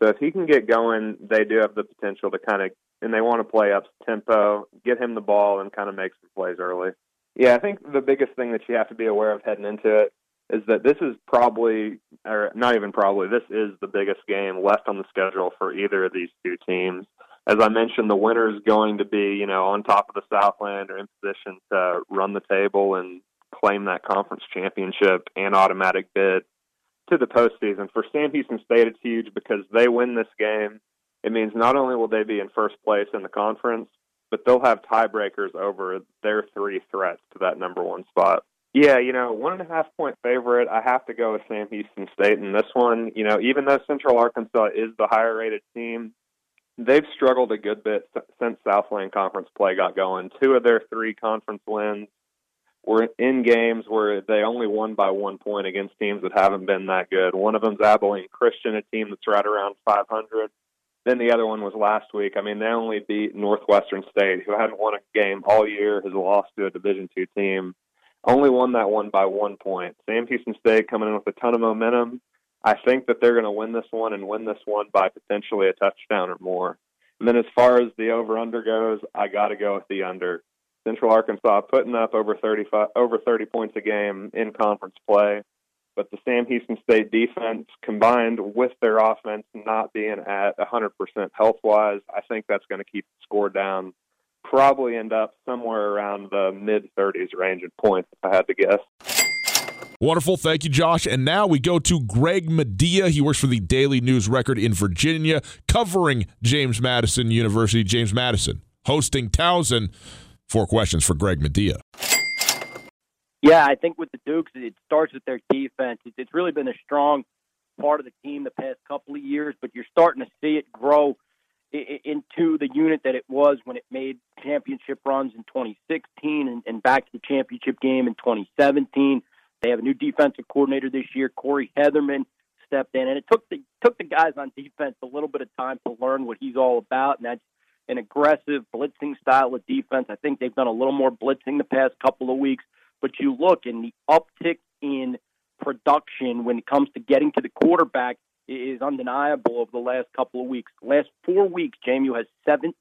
[SPEAKER 4] So if he can get going, they do have the potential to kind of, and they want to play up tempo, get him the ball, and kind of make some plays early. Yeah, I think the biggest thing that you have to be aware of heading into it is that this is probably, or not even probably, this is the biggest game left on the schedule for either of these two teams. As I mentioned, the winner is going to be, you know, on top of the Southland or in position to run the table and claim that conference championship and automatic bid to the postseason. For Sam Houston State, it's huge because they win this game. It means not only will they be in first place in the conference, but they'll have tiebreakers over their three threats to that number one spot. Yeah, you know, one and a half point favorite. I have to go with Sam Houston State in this one. You know, even though Central Arkansas is the higher rated team, they've struggled a good bit since Southland Conference play got going. Two of their three conference wins were in games where they only won by one point against teams that haven't been that good. One of them's Abilene Christian, a team that's right around 500. Then the other one was last week. I mean, they only beat Northwestern State, who hadn't won a game all year, has lost to a Division two team only won that one by one point. Sam Houston State coming in with a ton of momentum. I think that they're going to win this one and win this one by potentially a touchdown or more. And then as far as the over under goes, I got to go with the under. Central Arkansas putting up over 35 over 30 points a game in conference play, but the Sam Houston State defense combined with their offense not being at 100% health wise, I think that's going to keep the score down probably end up somewhere around the mid 30s range in points, if I had to guess.
[SPEAKER 1] Wonderful. Thank you, Josh. And now we go to Greg Madia. He works for the Daily News Record in Virginia, covering James Madison University. James Madison hosting Towson. Four questions for Greg Madia.
[SPEAKER 5] Yeah, I think with the Dukes, it starts with their defense. It's really been a strong part of the team the past couple of years, but you're starting to see it grow into the unit that it was when it made championship runs in 2016 and, back to the championship game in 2017. They have a new defensive coordinator this year, Corey Hetherman stepped in, and it took the took the guys on defense a little bit of time to learn what he's all about, and that's an aggressive blitzing style of defense. I think they've done a little more blitzing the past couple of weeks, but you look and the uptick in production when it comes to getting to the quarterback is undeniable over the last couple of weeks. Last four weeks, JMU has 17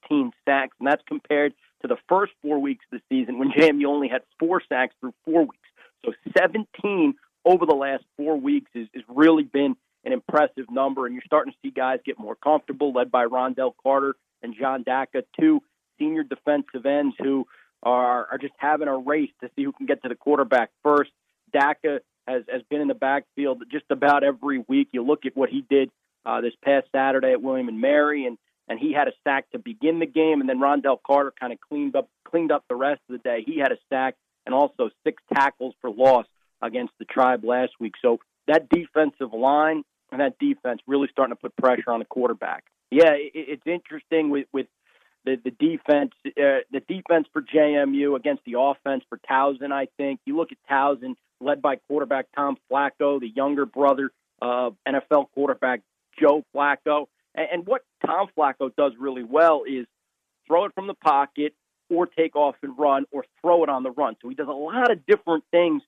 [SPEAKER 5] sacks, and that's compared to the first four weeks of the season when JMU only had four sacks through four weeks. So 17 over the last four weeks has, has really been an impressive number, and you're starting to see guys get more comfortable, led by Ron'Dell Carter and John Daka, two senior defensive ends who are, are just having a race to see who can get to the quarterback first. Daka has, has been in the backfield just about every week. You look at what he did uh, this past Saturday at William and Mary, and and he had a sack to begin the game, and then Ron'Dell Carter kind of cleaned up cleaned up the rest of the day. He had a sack and also six tackles for loss against the Tribe last week. So that defensive line and that defense really starting to put pressure on the quarterback. Yeah, it, it's interesting with with the the defense uh, the defense for JMU against the offense for Towson. I think you look at Towson, led by quarterback Tom Flacco, the younger brother of NFL quarterback Joe Flacco. And, and what Tom Flacco does really well is throw it from the pocket or take off and run or throw it on the run. So he does a lot of different things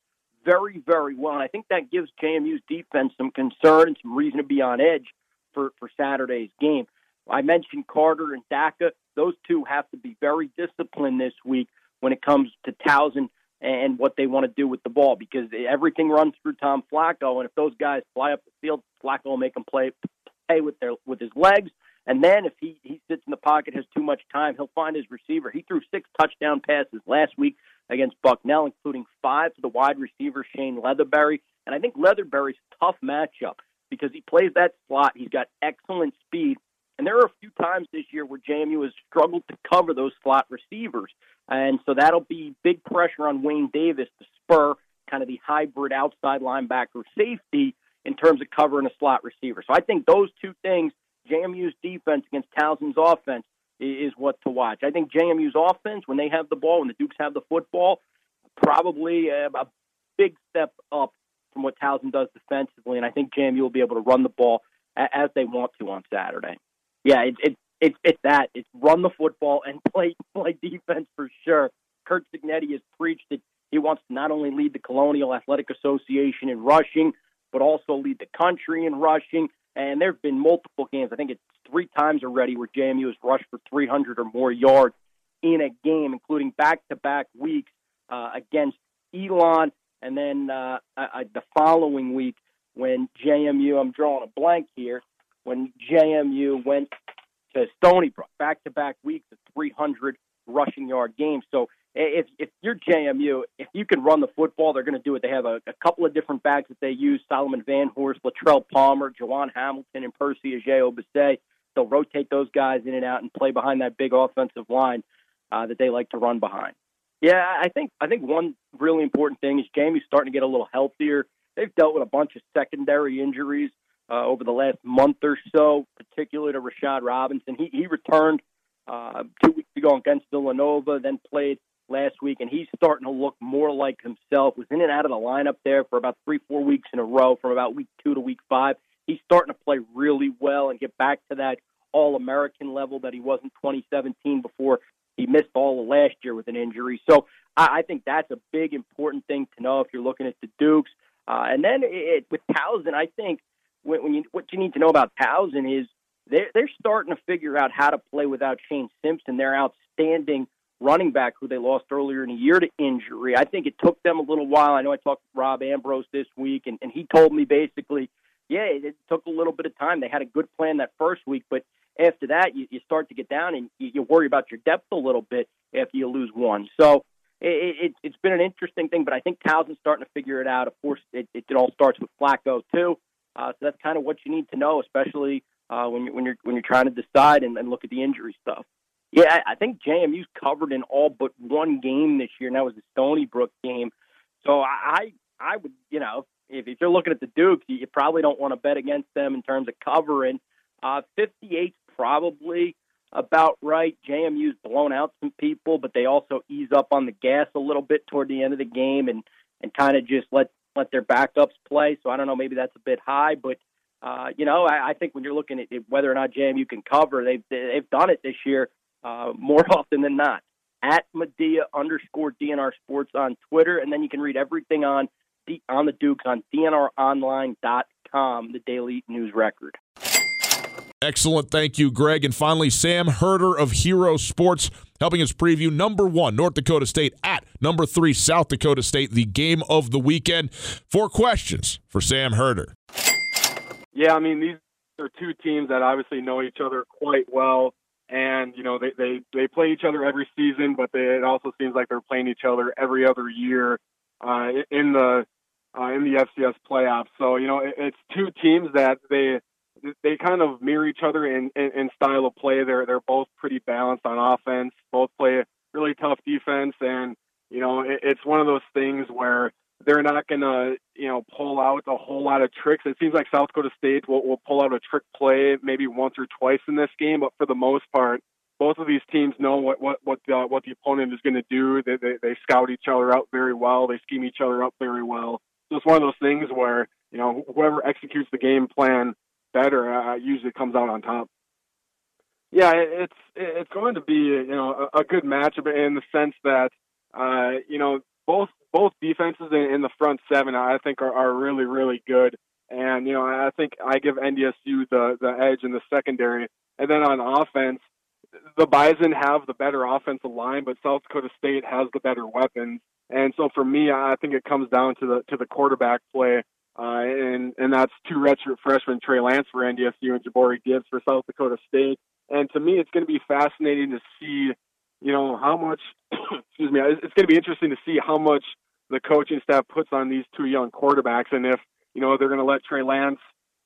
[SPEAKER 5] very, very well. And I think that gives JMU's defense some concern and some reason to be on edge for, for Saturday's game. I mentioned Carter and Daka. Those two have to be very disciplined this week when it comes to Towson and what they want to do with the ball because everything runs through Tom Flacco. And if those guys fly up the field, Flacco will make them play play with their with his legs. And then if he, he sits in the pocket, has too much time, he'll find his receiver. He threw six touchdown passes last week against Bucknell, including five to the wide receiver Shane Leatherberry. And I think Leatherberry's a tough matchup because he plays that slot. He's got excellent speed. And there are a few times this year where JMU has struggled to cover those slot receivers. And so that'll be big pressure on Wayne Davis to spur kind of the hybrid outside linebacker safety in terms of covering a slot receiver. So I think those two things, JMU's defense against Towson's offense, is what to watch. I think JMU's offense, when they have the ball, when the Dukes have the football, probably a, a big step up from what Towson does defensively, and I think JMU will be able to run the ball as they want to on Saturday. Yeah, it's it, it, it's that. It's run the football and play play defense for sure. Curt Cignetti has preached that he wants to not only lead the Colonial Athletic Association in rushing, but also lead the country in rushing. And there have been multiple games. I think it's three times already where JMU has rushed for 300 or more yards in a game, including back-to-back weeks uh, against Elon, and then uh, uh, the following week when JMU. I'm drawing a blank here. When JMU went to Stony Brook, back-to-back weeks of 300 rushing yard games. So if if you're JMU, if you can run the football, they're going to do it. They have a, a couple of different backs that they use: Solomon Vanhorse, Latrell Palmer, Jawan Hamilton, and Percy Agyei-Obese. They'll rotate those guys in and out and play behind that big offensive line uh, that they like to run behind. Yeah, I think I think one really important thing is JMU's starting to get a little healthier. They've dealt with a bunch of secondary injuries uh, over the last month or so, particularly to Rashad Robinson. He he returned uh, two weeks ago against Villanova, then played last week, and he's starting to look more like himself. Was in and out of the lineup there for about three, four weeks in a row, from about week two to week five. He's starting to play really well and get back to that All American level that he was in 2017 before he missed all of last year with an injury. So I, I think that's a big, important thing to know if you're looking at the Dukes. Uh, and then it, with Towson, I think when, when you what you need to know about Towson is they're, they're starting to figure out how to play without Shane Simpson. They're outstanding running back who they lost earlier in the year to injury. I think it took them a little while. I know I talked to Rob Ambrose this week, and, and he told me basically, yeah, it took a little bit of time. They had a good plan that first week, but after that, you, you start to get down and you, you worry about your depth a little bit after you lose one. So it, it, it's been an interesting thing, but I think Towson's starting to figure it out. Of course, it, it, it all starts with Flacco too. Uh, so that's kind of what you need to know, especially uh, when you're when you're when you're trying to decide and, and look at the injury stuff. Yeah, I think JMU's covered in all but one game this year, and that was the Stony Brook game. So I, I would, you know, if, if you're looking at the Dukes, you, you probably don't want to bet against them in terms of covering. Uh, 58 probably about right. JMU's blown out some people, but they also ease up on the gas a little bit toward the end of the game and and kind of just let let their backups play. So I don't know, maybe that's a bit high, but uh, you know, I, I think when you're looking at whether or not JMU can cover, they've they've done it this year uh, more often than not. At Madia underscore DNR Sports on Twitter, and then you can read everything on the on the Dukes on DNROnline.com, the daily news record.
[SPEAKER 1] Excellent. Thank you, Greg. And finally, Sam Herder of Hero Sports helping us preview number one, North Dakota State at number three, South Dakota State, the game of the weekend. Four questions for Sam Herder.
[SPEAKER 6] Yeah, I mean these are two teams that obviously know each other quite well, and you know they they they play each other every season, but they, it also seems like they're playing each other every other year uh, in the uh, in the FCS playoffs. So you know it, it's two teams that they they kind of mirror each other in, in, in style of play. They're they're both pretty balanced on offense. Both play really tough defense, and you know it, it's one of those things where they're not going to, you know, pull out a whole lot of tricks. It seems like South Dakota State will, will pull out a trick play maybe once or twice in this game, but for the most part, both of these teams know what what what the, what the opponent is going to do. They, they they scout each other out very well. They scheme each other up very well. So it's one of those things where you know whoever executes the game plan better uh, usually comes out on top. Yeah, it's it's going to be you know a, a good matchup in the sense that uh, you know both both defenses in, in the front seven, I think, are, are really, really good. And you know, I think I give NDSU the the edge in the secondary. And then on offense, the Bison have the better offensive line, but South Dakota State has the better weapons. And so for me, I think it comes down to the to the quarterback play, uh, and and that's two redshirt freshmen Trey Lance for NDSU and J'Bore Gibbs for South Dakota State. And to me, it's going to be fascinating to see you know, how much, excuse me, it's going to be interesting to see how much the coaching staff puts on these two young quarterbacks and if, you know, they're going to let Trey Lance,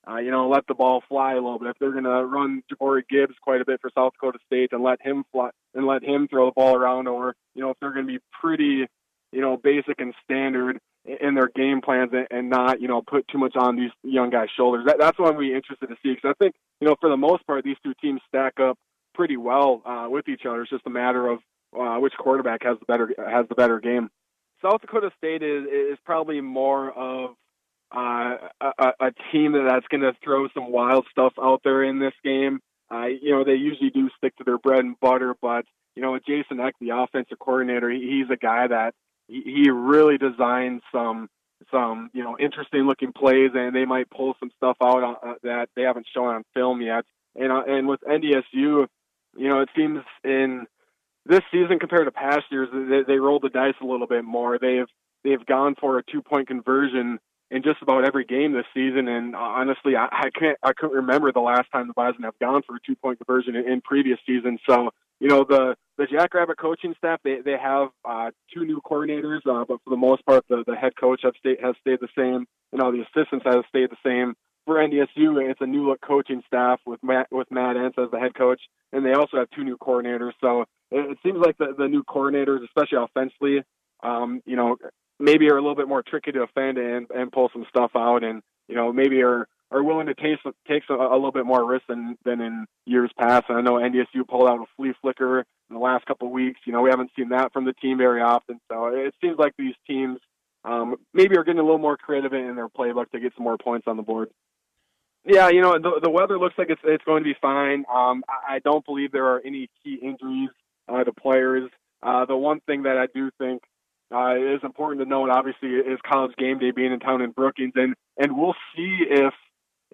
[SPEAKER 6] uh, you know, let the ball fly a little bit. If they're going to run J'Bore Gibbs quite a bit for South Dakota State and let him fly and let him throw the ball around, or, you know, if they're going to be pretty, you know, basic and standard in their game plans and not, you know, put too much on these young guys' shoulders. That, that's what I'm really interested to see because I think, you know, for the most part, these two teams stack up pretty well uh, with each other. It's just a matter of uh, which quarterback has the better has the better game. South Dakota State is is probably more of uh, a, a team that's going to throw some wild stuff out there in this game. Uh, you know, they usually do stick to their bread and butter, but you know, with Jason Eck, the offensive coordinator, he, he's a guy that he, really designs some some you know interesting looking plays, and they might pull some stuff out uh, that they haven't shown on film yet. And uh, and with NDSU, you know, it seems in this season compared to past years, they, they rolled the dice a little bit more. They've they've gone for a two point conversion in just about every game this season. And honestly, I, I can't I couldn't remember the last time the Bison have gone for a two point conversion in, in previous seasons. So you know the the Jackrabbit coaching staff they they have uh, two new coordinators, uh, but for the most part the the head coach has stayed has stayed the same. You know the assistants have stayed the same for NDSU, it's a new look coaching staff with Matt with Matt Entz as the head coach, and they also have two new coordinators. So it, it seems like the, the new coordinators, especially offensively, um, you know, maybe are a little bit more tricky to offend and and pull some stuff out, and you know maybe are are willing to take take a, a little bit more risk than than in years past. And I know NDSU pulled out a flea flicker in the last couple of weeks. You know we haven't seen that from the team very often. So it seems like these teams um, maybe are getting a little more creative in their playbook to get some more points on the board. Yeah, you know the the weather looks like it's it's going to be fine. Um, I, I don't believe there are any key injuries uh, to players. Uh, the one thing that I do think uh, is important to note, obviously, is college game day being in town in Brookings, and and we'll see if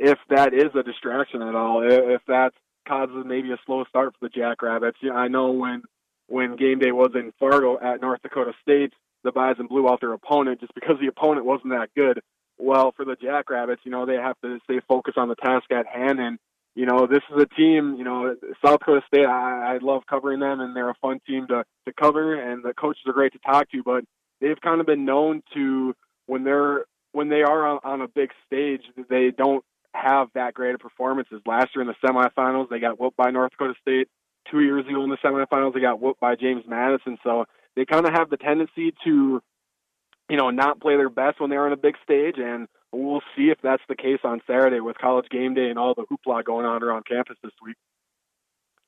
[SPEAKER 6] if that is a distraction at all. If that causes maybe a slow start for the Jackrabbits. You know, I know when when game day was in Fargo at North Dakota State, the Bison blew out their opponent just because the opponent wasn't that good well for the Jackrabbits, you know, they have to stay focused on the task at hand. And, you know, this is a team, you know, South Dakota State, I, I love covering them and they're a fun team to, to cover and the coaches are great to talk to, but they've kind of been known to when they're, when they are on, on a big stage, they don't have that great of performances. Last year in the semifinals, they got whooped by North Dakota State. Two years ago in the semifinals, they got whooped by James Madison. So they kind of have the tendency to you know, not play their best when they're on a big stage. And we'll see if that's the case on Saturday with college game day and all the hoopla going on around campus this week.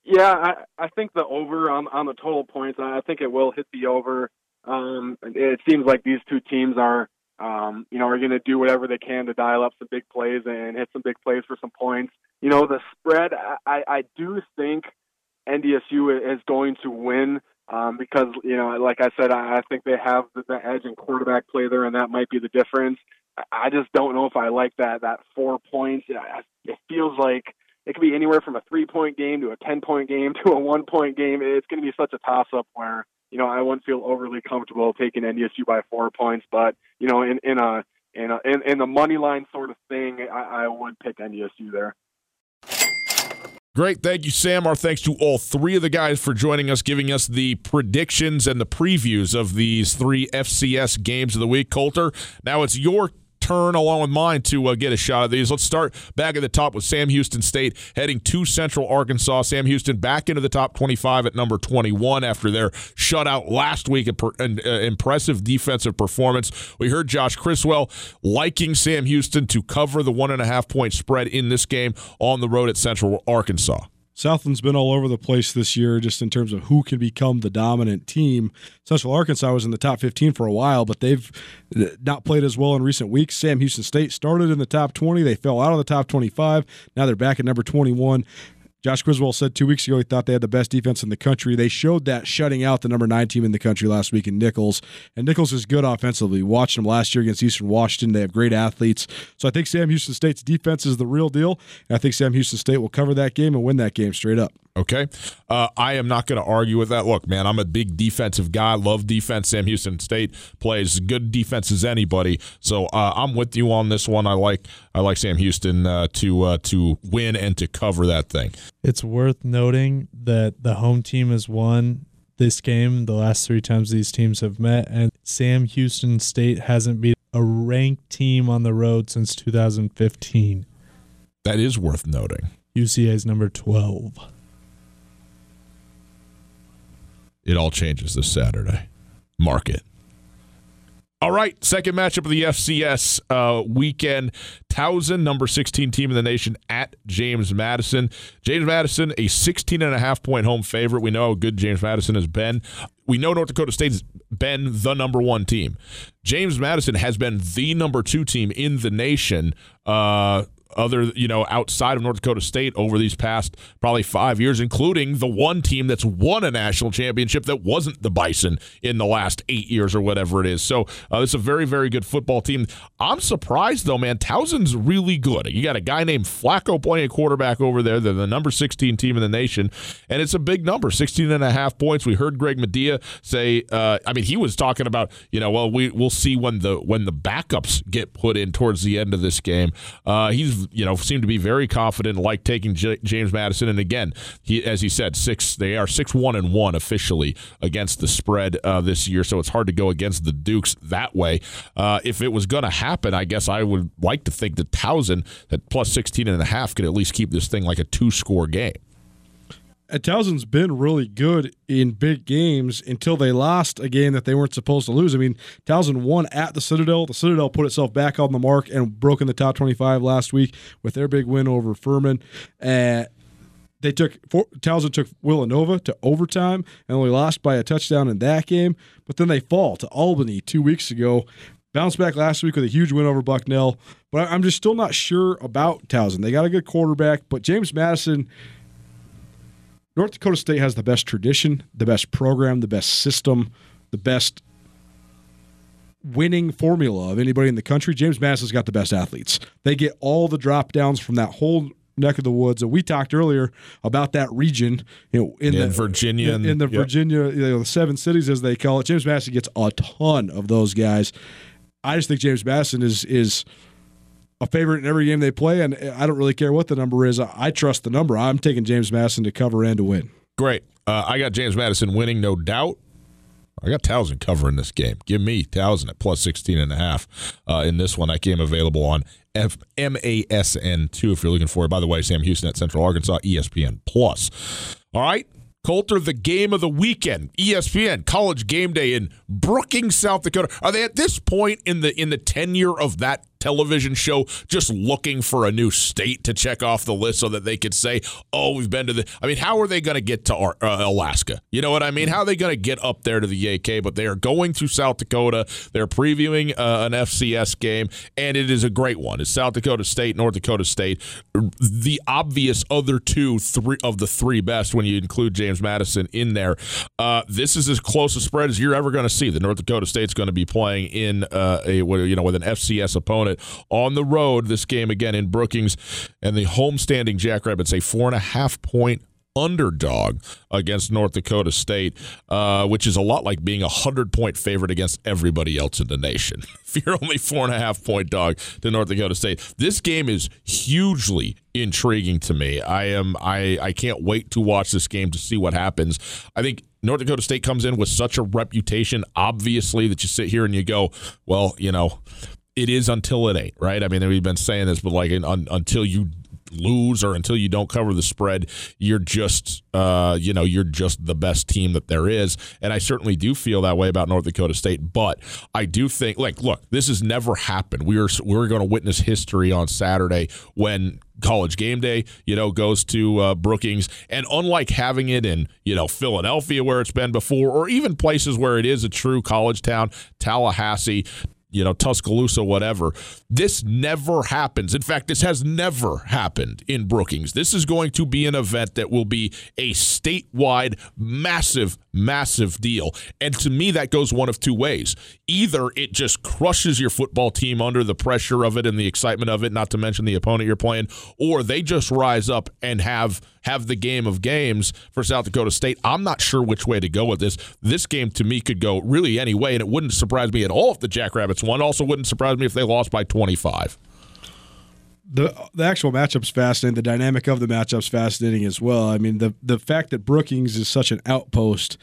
[SPEAKER 6] Yeah, I, I think the over on, on the total points, I think it will hit the over. Um, it seems like these two teams are, um, you know, are going to do whatever they can to dial up some big plays and hit some big plays for some points. You know, the spread, I, I do think NDSU is going to win um, because you know, like I said, I, I think they have the, the edge in quarterback play there, and that might be the difference. I just don't know if I like that that four points. It feels like it could be anywhere from a three point game to a ten point game to a one point game. It's going to be such a toss up where you know I wouldn't feel overly comfortable taking NDSU by four points, but you know in in a in a, in, in the money line sort of thing, I, I would pick NDSU there.
[SPEAKER 1] Great. Thank you, Sam. Our thanks to all three of the guys for joining us, giving us the predictions and the previews of these three FCS games of the week. Colter, now it's your turn along with mine to uh, get a shot at these. Let's start back at the top with Sam Houston State heading to Central Arkansas. Sam Houston back into the top 25 at number 21 after their shutout last week. An uh, impressive defensive performance. We heard Josh Criswell liking Sam Houston to cover the one and a half point spread in this game on the road at Central Arkansas.
[SPEAKER 2] Southland's been all over the place this year just in terms of who can become the dominant team. Central Arkansas was in the top 15 for a while, but they've not played as well in recent weeks. Sam Houston State started in the top 20. They fell out of the top 25. Now they're back at number 21. Josh Criswell said two weeks ago he thought they had the best defense in the country. They showed that shutting out the number nine team in the country last week in Nicholls. And Nicholls is good offensively. Watched them last year against Eastern Washington. They have great athletes. So I think Sam Houston State's defense is the real deal. And I think Sam Houston State will cover that game and win that game straight up.
[SPEAKER 1] Okay. Uh, I am not going to argue with that. Look, man, I'm a big defensive guy. Love defense. Sam Houston State plays good defense as anybody. So uh, I'm with you on this one. I like I like Sam Houston uh, to uh, to win and to cover that thing.
[SPEAKER 3] It's worth noting that the home team has won this game the last three times these teams have met, and Sam Houston State hasn't beat a ranked team on the road since 2015.
[SPEAKER 1] That is worth noting.
[SPEAKER 3] UCA is number 12.
[SPEAKER 1] It all changes this Saturday. Mark it. All right, second matchup of the FCS uh, weekend. Towson, number 16 team in the nation, at James Madison. James Madison, a 16 and a half point home favorite. We know how good James Madison has been. We know North Dakota State's been the number one team. James Madison has been the number two team in the nation uh, other, you know, outside of North Dakota State over these past probably five years, including the one team that's won a national championship that wasn't the Bison in the last eight years or whatever it is. So uh, it's a very, very good football team. I'm surprised though, man. Towson's really good. You got a guy named Flacco playing quarterback over there. They're the number 16 team in the nation, and it's a big number, 16 and a half points. We heard Greg Madia say, uh, I mean, he was talking about, you know, well, we we'll see when the when the backups get put in towards the end of this game. Uh, he's you know, seemed to be very confident, like taking J- James Madison. And again, he, as he said, six they are six one and one officially against the spread uh, this year. So it's hard to go against the Dukes that way. Uh, if it was going to happen, I guess I would like to think that Towson at plus 16 and a half could at least keep this thing like a two score game.
[SPEAKER 2] Towson's been really good in big games until they lost a game that they weren't supposed to lose. I mean, Towson won at the Citadel. The Citadel put itself back on the mark and broke in the top 25 last week with their big win over Furman. Uh, they took Towson took Villanova to overtime and only lost by a touchdown in that game. But then they fall to Albany two weeks ago. Bounced back last week with a huge win over Bucknell. But I'm just still not sure about Towson. They got a good quarterback, but James Madison North Dakota State has the best tradition, the best program, the best system, the best winning formula of anybody in the country. James Madison's got the best athletes. They get all the drop downs from that whole neck of the woods. And we talked earlier about that region, you know, in,
[SPEAKER 1] in
[SPEAKER 2] the
[SPEAKER 1] Virginia,
[SPEAKER 2] in, in the yep. Virginia, you know, the seven cities as they call it. James Madison gets a ton of those guys. I just think James Madison is is a favorite in every game they play, and I don't really care what the number is. I trust the number. I'm taking James Madison to cover and to win.
[SPEAKER 1] Great. Uh, I got James Madison winning, no doubt. I got Towson covering this game. Give me Towson at plus 16 and a half uh, in this one. That game available on F- MASN2 if you're looking for it. By the way, Sam Houston at Central Arkansas, ESPN Plus. All right. Colter, the game of the weekend, ESPN College Game Day in Brookings, South Dakota. Are they at this point in the in the tenure of that television show just looking for a new state to check off the list so that they could say, "Oh, we've been to the." I mean, how are they going to get to uh, Alaska? You know what I mean? How are they going to get up there to the AK? But they are going through South Dakota. They're previewing uh, an FCS game, and it is a great one. It's South Dakota State, North Dakota State, the obvious other two, three of the three best when you include James Madison in there. Uh, this is as close a spread as you're ever going to see. The North Dakota State's going to be playing in uh, a you know with an FCS opponent it on the road. This game again in Brookings, and the homestanding Jackrabbits a four and a half point underdog against North Dakota State, uh, which is a lot like being a hundred point favorite against everybody else in the nation. if you're only four and a half point dog to North Dakota State, this game is hugely intriguing to me. I am I I can't wait to watch this game to see what happens. I think North Dakota State comes in with such a reputation, obviously, that you sit here and you go, well, you know, it is until it ain't, right? I mean, we've been saying this, but like un, until you lose or until you don't cover the spread, you're just, uh, you know, you're just the best team that there is. And I certainly do feel that way about North Dakota State. But I do think, like, look, this has never happened. We are we're going to witness history on Saturday when college game day, you know, goes to uh, Brookings. And unlike having it in, you know, Philadelphia where it's been before, or even places where it is a true college town, Tallahassee, you know, Tuscaloosa, whatever. This never happens. In fact, this has never happened in Brookings. This is going to be an event that will be a statewide, massive, massive deal. And to me, that goes one of two ways. Either it just crushes your football team under the pressure of it and the excitement of it, not to mention the opponent you're playing, or they just rise up and have have the game of games for South Dakota State. I'm not sure which way to go with this. This game to me could go really any way, and it wouldn't surprise me at all if the Jackrabbits won. Also, wouldn't surprise me if they lost by 25
[SPEAKER 2] the the actual matchup's fascinating. The dynamic of the matchup's fascinating as well. I mean, the the fact that Brookings is such an outpost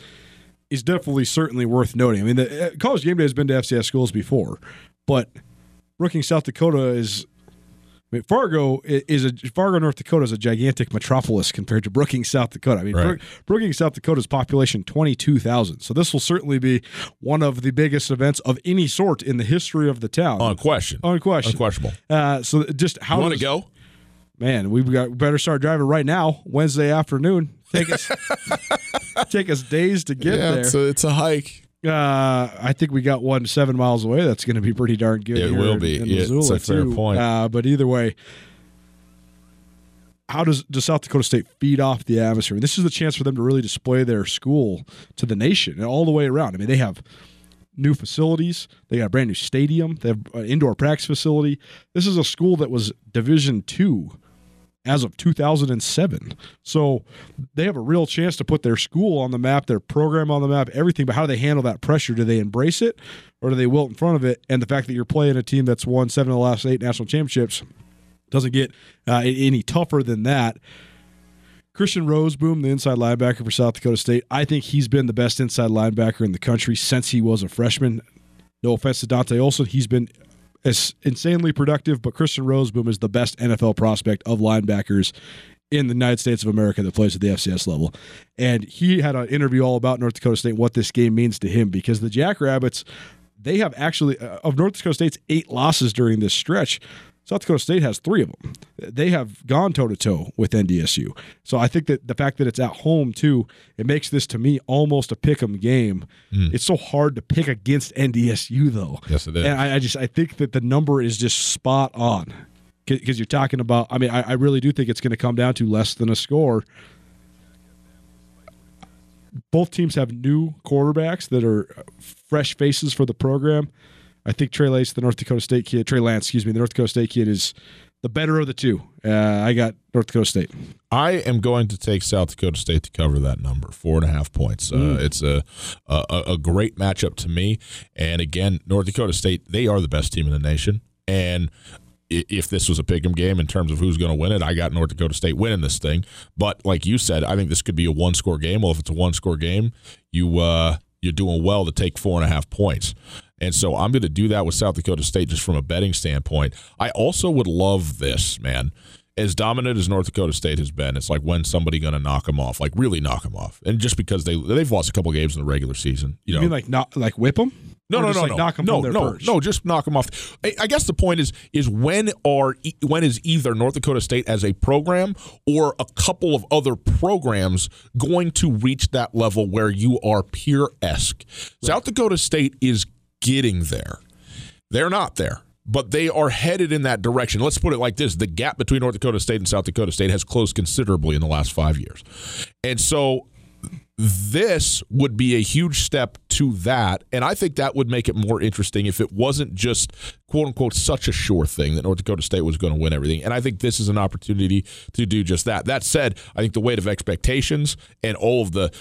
[SPEAKER 2] is definitely certainly worth noting. I mean, the uh, college game day has been to FCS schools before, but Brookings, South Dakota is I mean, Fargo is a Fargo, North Dakota is a gigantic metropolis compared to Brookings, South Dakota. I mean, right. Brookings, South Dakota's population twenty two thousand. So this will certainly be one of the biggest events of any sort in the history of the town.
[SPEAKER 1] On question,
[SPEAKER 2] on question,
[SPEAKER 1] unquestionable.
[SPEAKER 2] Uh, so just how
[SPEAKER 1] you want to go?
[SPEAKER 2] Man, we've got better start driving right now, Wednesday afternoon. Take us take us days to get
[SPEAKER 1] yeah,
[SPEAKER 2] there.
[SPEAKER 1] It's a, it's a hike.
[SPEAKER 2] Uh, I think we got one seven miles away. That's going to be pretty darn good.
[SPEAKER 1] It will be.
[SPEAKER 2] In, in
[SPEAKER 1] yeah,
[SPEAKER 2] Missoula,
[SPEAKER 1] it's a fair
[SPEAKER 2] too.
[SPEAKER 1] point.
[SPEAKER 2] Uh, but either way, how does does South Dakota State feed off the atmosphere? I mean, this is the chance for them to really display their school to the nation and all the way around. I mean, they have new facilities. They got a brand new stadium. They have an indoor practice facility. This is a school that was Division two as of 2007. So they have a real chance to put their school on the map, their program on the map, everything. But how do they handle that pressure? Do they embrace it or do they wilt in front of it? And the fact that you're playing a team that's won seven of the last eight national championships doesn't get uh, any tougher than that. Christian Rozeboom, the inside linebacker for South Dakota State, I think he's been the best inside linebacker in the country since he was a freshman. No offense to Dante Olson, he's been is insanely productive, but Christian Rozeboom is the best NFL prospect of linebackers in the United States of America that plays at the FCS level. And he had an interview all about North Dakota State, what this game means to him, because the Jackrabbits, they have actually, uh, of North Dakota State's eight losses during this stretch, South Dakota State has three of them. They have gone toe to toe with NDSU. So I think that the fact that it's at home too, it makes this to me almost a pick 'em game. Mm. It's so hard to pick against NDSU though.
[SPEAKER 1] Yes, it is.
[SPEAKER 2] And I, I just I think that the number is just spot on because you're talking about. I mean, I, I really do think it's going to come down to less than a score. Both teams have new quarterbacks that are fresh faces for the program. I think Trey Lance, the North Dakota State kid, Trey Lance, excuse me, the North Dakota State kid is the better of the two. Uh, I got North Dakota State.
[SPEAKER 1] I am going to take South Dakota State to cover that number, four and a half points. Uh, mm. It's a, a a great matchup to me. And again, North Dakota State, they are the best team in the nation. And if this was a pick'em game in terms of who's going to win it, I got North Dakota State winning this thing. But like you said, I think this could be a one score game. Well, if it's a one score game, you uh, you're doing well to take four and a half points. And so I'm going to do that with South Dakota State just from a betting standpoint. I also would love this, man. As dominant as North Dakota State has been, it's like when somebody going to knock them off, like really knock them off, and just because they they've lost a couple games in the regular season, you, know,
[SPEAKER 2] mean like not like whip them?
[SPEAKER 1] No, no, no,
[SPEAKER 2] like
[SPEAKER 1] no,
[SPEAKER 2] knock them
[SPEAKER 1] no,
[SPEAKER 2] no,
[SPEAKER 1] perch? no. Just knock them off. I, I guess the point is is when are when is either North Dakota State as a program or a couple of other programs going to reach that level where you are peer esque? Right. South Dakota State is getting there. They're not there, but they are headed in that direction. Let's put it like this the gap between North Dakota State and South Dakota State has closed considerably in the last five years. And so this would be a huge step to that. And I think that would make it more interesting if it wasn't just quote unquote such a sure thing that North Dakota State was going to win everything. And I think this is an opportunity to do just that. That said, I think the weight of expectations and all of the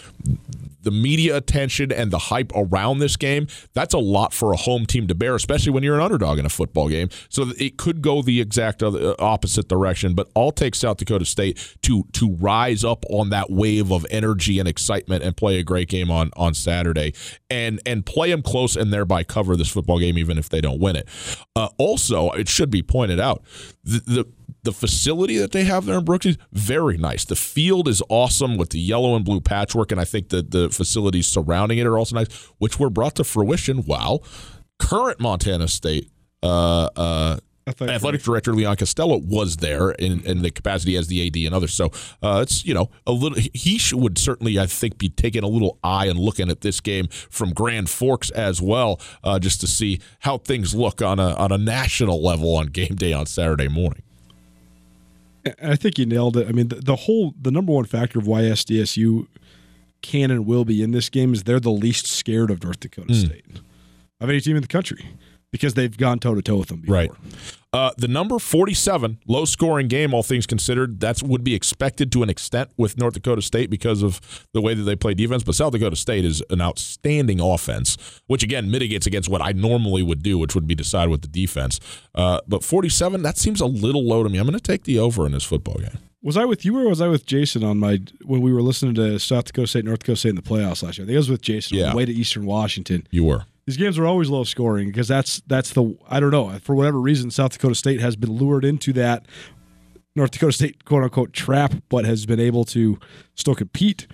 [SPEAKER 1] the media attention and the hype around this game, that's a lot for a home team to bear, especially when you're an underdog in a football game. So it could go the exact uh, opposite direction, but I'll take South Dakota State to to rise up on that wave of energy and excitement and play a great game on on Saturday and and play them close and thereby cover this football game even if they don't win it. Uh, also, it should be pointed out the, the the facility that they have there in Brooks is very nice. The field is awesome with the yellow and blue patchwork, and I think that the facilities surrounding it are also nice, which were brought to fruition while current Montana State uh, uh, athletic, director Leon Costello was there in, in the capacity as the AD and others. So uh, it's you know a little. He would certainly I think be taking a little eye and looking at this game from Grand Forks as well, uh, just to see how things look on a on a national level on game day on Saturday morning.
[SPEAKER 2] I think you nailed it. I mean, the, the whole the number one factor of why SDSU can and will be in this game is they're the least scared of North Dakota mm. State of any team in the country because they've gone toe to toe with them before.
[SPEAKER 1] Right. Uh, the number 47, low scoring game, all things considered, that would be expected to an extent with North Dakota State because of the way that they play defense. But South Dakota State is an outstanding offense, which again mitigates against what I normally would do, which would be decide with the defense. Uh, but 47, that seems a little low to me. I'm going to take the over in this football game.
[SPEAKER 2] Was I with you or was I with Jason on my when we were listening to South Dakota State, North Dakota State in the playoffs last year? I think I was with Jason yeah. on the way to Eastern Washington.
[SPEAKER 1] You were
[SPEAKER 2] these games are always low scoring because that's that's the I don't know for whatever reason South Dakota State has been lured into that North Dakota State quote unquote trap, but has been able to still compete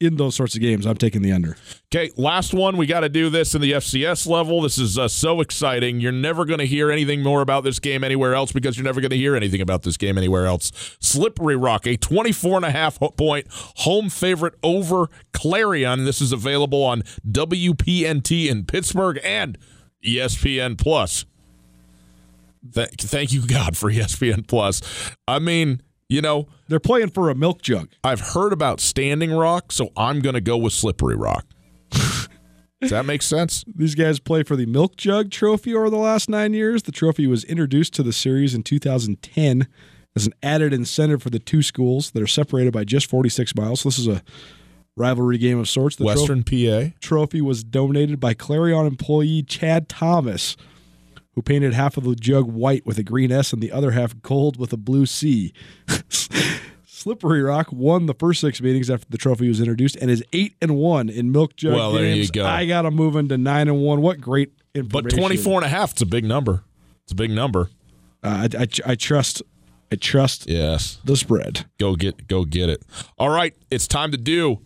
[SPEAKER 2] in those sorts of games, I'm taking the under.
[SPEAKER 1] Okay, last one. We got to do this in the FCS level. This is uh, so exciting. You're never going to hear anything more about this game anywhere else because you're never going to hear anything about this game anywhere else. Slippery Rock, a 24 and a half point home favorite over Clarion. This is available on WPNT in Pittsburgh and ESPN Plus. Th- thank you, God, for ESPN Plus. I mean, you know,
[SPEAKER 2] they're playing for a milk jug.
[SPEAKER 1] I've heard about Standing Rock, so I'm going to go with Slippery Rock. Does that make sense?
[SPEAKER 2] These guys play for the Milk Jug Trophy over the last nine years. The trophy was introduced to the series in 2010 as an added incentive for the two schools that are separated by just 46 miles. So this is a rivalry game of sorts.
[SPEAKER 1] The Western tro- PA
[SPEAKER 2] trophy was donated by Clarion employee Chad Thomas who painted half of the jug white with a green S and the other half gold with a blue C. Slippery Rock won the first six meetings after the trophy was introduced and is eight and one in milk jug well, games. There you go. I got to move into nine and one. What great information!
[SPEAKER 1] But 24 and a half, it's a big number. It's a big number.
[SPEAKER 2] Uh, I, I, I trust I trust
[SPEAKER 1] yes
[SPEAKER 2] the spread.
[SPEAKER 1] Go get go get it. All right, it's time to do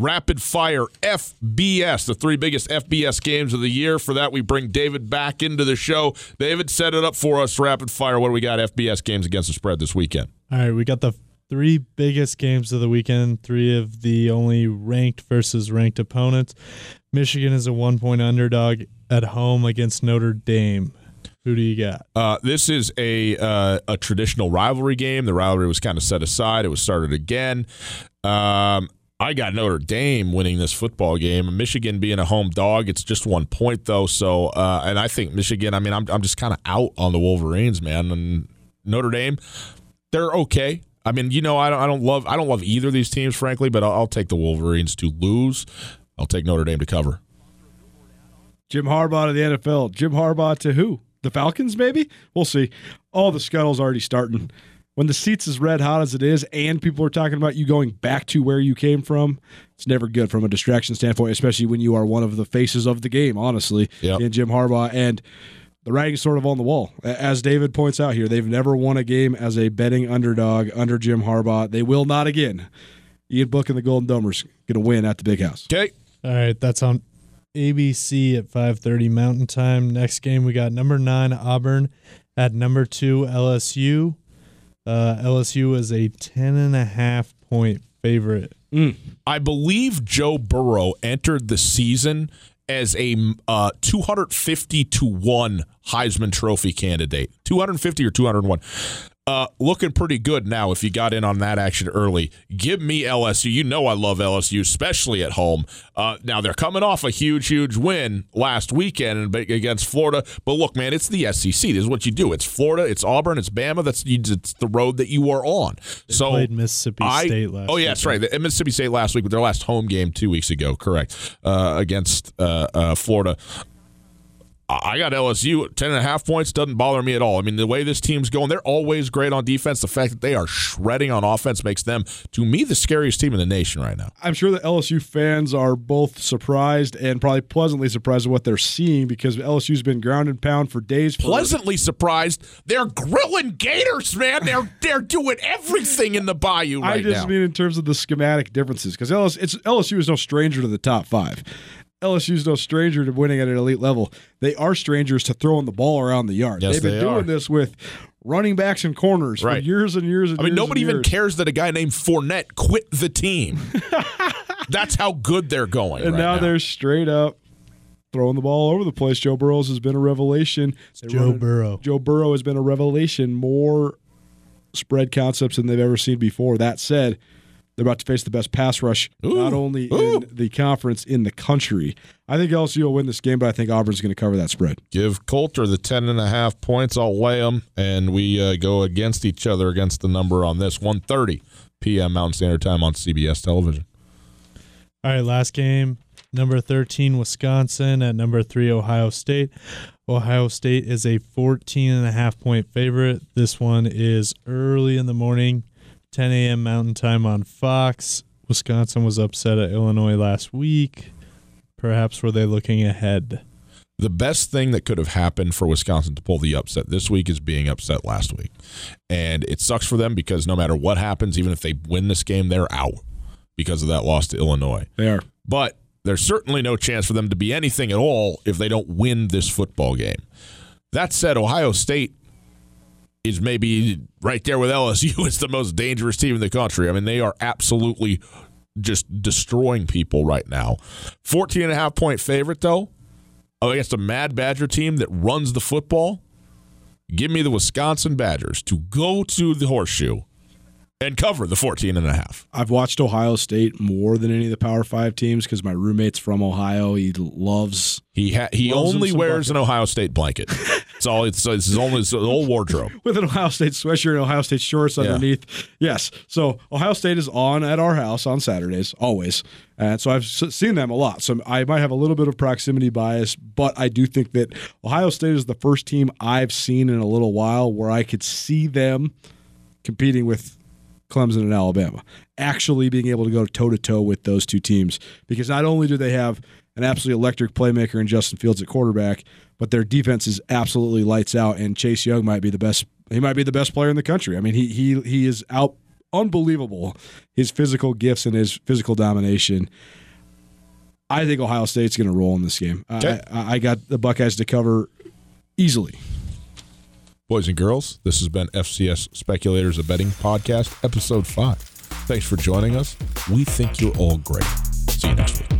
[SPEAKER 1] rapid fire FBS, the three biggest FBS games of the year. For that, we bring David back into the show. David, set it up for us. Rapid fire. What do we got? FBS games against the spread this weekend.
[SPEAKER 3] All right, we got the three biggest games of the weekend. Three of the only ranked versus ranked opponents. Michigan is a one point underdog at home against Notre Dame. Who do you got?
[SPEAKER 1] Uh, this is a uh, a traditional rivalry game. The rivalry was kind of set aside. It was started again. Um, I got Notre Dame winning this football game. Michigan being a home dog, it's just one point though. So, uh, and I think Michigan. I mean, I'm I'm just kind of out on the Wolverines, man. And Notre Dame, they're okay. I mean, you know, I don't I don't love I don't love either of these teams, frankly, but I'll, I'll take the Wolverines to lose. I'll take Notre Dame to cover.
[SPEAKER 2] Jim Harbaugh to the NFL. Jim Harbaugh to who? The Falcons, maybe? We'll see. All the scuttle's already starting when the seats as red hot as it is, and people are talking about you going back to where you came from, it's never good from a distraction standpoint, especially when you are one of the faces of the game, honestly, yep. in Jim Harbaugh. And the writing's sort of on the wall. As David points out here, they've never won a game as a betting underdog under Jim Harbaugh. They will not again. Ian Book and the Golden Domers going to win at the Big House.
[SPEAKER 1] Okay.
[SPEAKER 3] All right, that's on ABC at 5:30 Mountain Time. Next game we got number 9 Auburn at number 2 LSU. Uh, LSU is a 10 and a half point favorite.
[SPEAKER 1] Mm. I believe Joe Burrow entered the season as a uh, 250 to 1 Heisman Trophy candidate. 250 or 201. Uh, looking pretty good now if you got in on that action early. Give me LSU. You know I love LSU, especially at home. Uh, now they're coming off a huge, huge win last weekend against Florida. But look, man, it's the SEC. This is what you do. It's Florida, it's Auburn, it's Bama. That's it's the road that you are on.
[SPEAKER 3] They
[SPEAKER 1] so
[SPEAKER 3] played Mississippi I, State last.
[SPEAKER 1] Oh yeah, that's right. The, Mississippi State last week, with their last home game two weeks ago, correct, uh, against uh, uh, Florida. I got LSU 10 and a half points doesn't bother me at all. I mean, the way this team's going, they're always great on defense. The fact that they are shredding on offense makes them, to me, the scariest team in the nation right now.
[SPEAKER 2] I'm sure the LSU fans are both surprised and probably pleasantly surprised at what they're seeing because LSU's been ground and pound for days. For
[SPEAKER 1] pleasantly surprised. They're grilling Gators, man. They're they're doing everything in the Bayou right
[SPEAKER 2] I just
[SPEAKER 1] now.
[SPEAKER 2] mean in terms of the schematic differences because LSU, LSU is no stranger to the top five. LSU's no stranger to winning at an elite level. They are strangers to throwing the ball around the yard.
[SPEAKER 1] Yes,
[SPEAKER 2] They've been
[SPEAKER 1] they
[SPEAKER 2] doing
[SPEAKER 1] are.
[SPEAKER 2] this with running backs and corners
[SPEAKER 1] Right.
[SPEAKER 2] for years and years and
[SPEAKER 1] I mean,
[SPEAKER 2] years
[SPEAKER 1] nobody even
[SPEAKER 2] years.
[SPEAKER 1] cares that a guy named Fournette quit the team. That's how good they're going.
[SPEAKER 2] And
[SPEAKER 1] right
[SPEAKER 2] now, they're straight up throwing the ball all over the place. Joe Burrows has been a revelation. They
[SPEAKER 3] Joe
[SPEAKER 2] run it-
[SPEAKER 3] Burrow.
[SPEAKER 2] Joe Burrow has been a revelation. More spread concepts than they've ever seen before. That said, they're about to face the best pass rush,
[SPEAKER 1] Ooh.
[SPEAKER 2] not only
[SPEAKER 1] Ooh.
[SPEAKER 2] in the conference, in the country. I think LSU will win this game, but I think Auburn's going to cover that spread.
[SPEAKER 1] Give Colter the 10 and a half points. I'll lay them, and we uh, go against each other against the number on this. 1.30 p.m. Mountain Standard Time on CBS television.
[SPEAKER 3] All right, last game. Number 13, Wisconsin at number three, Ohio State. Ohio State is a 14 and a half point favorite. This one is early in the morning, 10 a.m. Mountain Time on Fox. Wisconsin was upset at Illinois last week. Perhaps were they looking ahead?
[SPEAKER 1] The best thing that could have happened for Wisconsin to pull the upset this week is being upset last week. And it sucks for them because no matter what happens, even if they win this game, they're out because of that loss to Illinois.
[SPEAKER 2] They are.
[SPEAKER 1] But there's certainly no chance for them to be anything at all if they don't win this football game. That said, Ohio State is maybe right there with LSU It's the most dangerous team in the country. I mean, they are absolutely just destroying people right now. 14 and a half point favorite, though, against a Mad Badger team that runs the football. Give me the Wisconsin Badgers to go to the horseshoe and cover the 14 and a half.
[SPEAKER 2] I've watched Ohio State more than any of the Power Five teams because my roommate's from Ohio. He loves
[SPEAKER 1] He ha- he
[SPEAKER 2] Loves
[SPEAKER 1] only wears an Ohio State blanket. It's all. It's, it's his only it's his whole wardrobe.
[SPEAKER 2] with an Ohio State sweatshirt and Ohio State shorts
[SPEAKER 1] Yeah.
[SPEAKER 2] underneath. Yes. So Ohio State is on at our house on Saturdays, always. And so I've seen them a lot. So I might have a little bit of proximity bias, but I do think that Ohio State is the first team I've seen in a little while where I could see them competing with Clemson and Alabama, actually being able to go toe to toe with those two teams. Because not only do they have an absolutely electric playmaker in Justin Fields at quarterback, but their defense is absolutely lights out. And Chase Young might be the best. He might be the best player in the country. I mean, he he he is out unbelievable. His physical gifts and his physical domination. I think Ohio State's going to roll in this game.
[SPEAKER 1] Okay.
[SPEAKER 2] I, I got the Buckeyes to cover easily.
[SPEAKER 1] Boys and girls, this has been FCS Speculators of Betting Podcast, episode five. Thanks for joining us. We think you're all great. See you next week.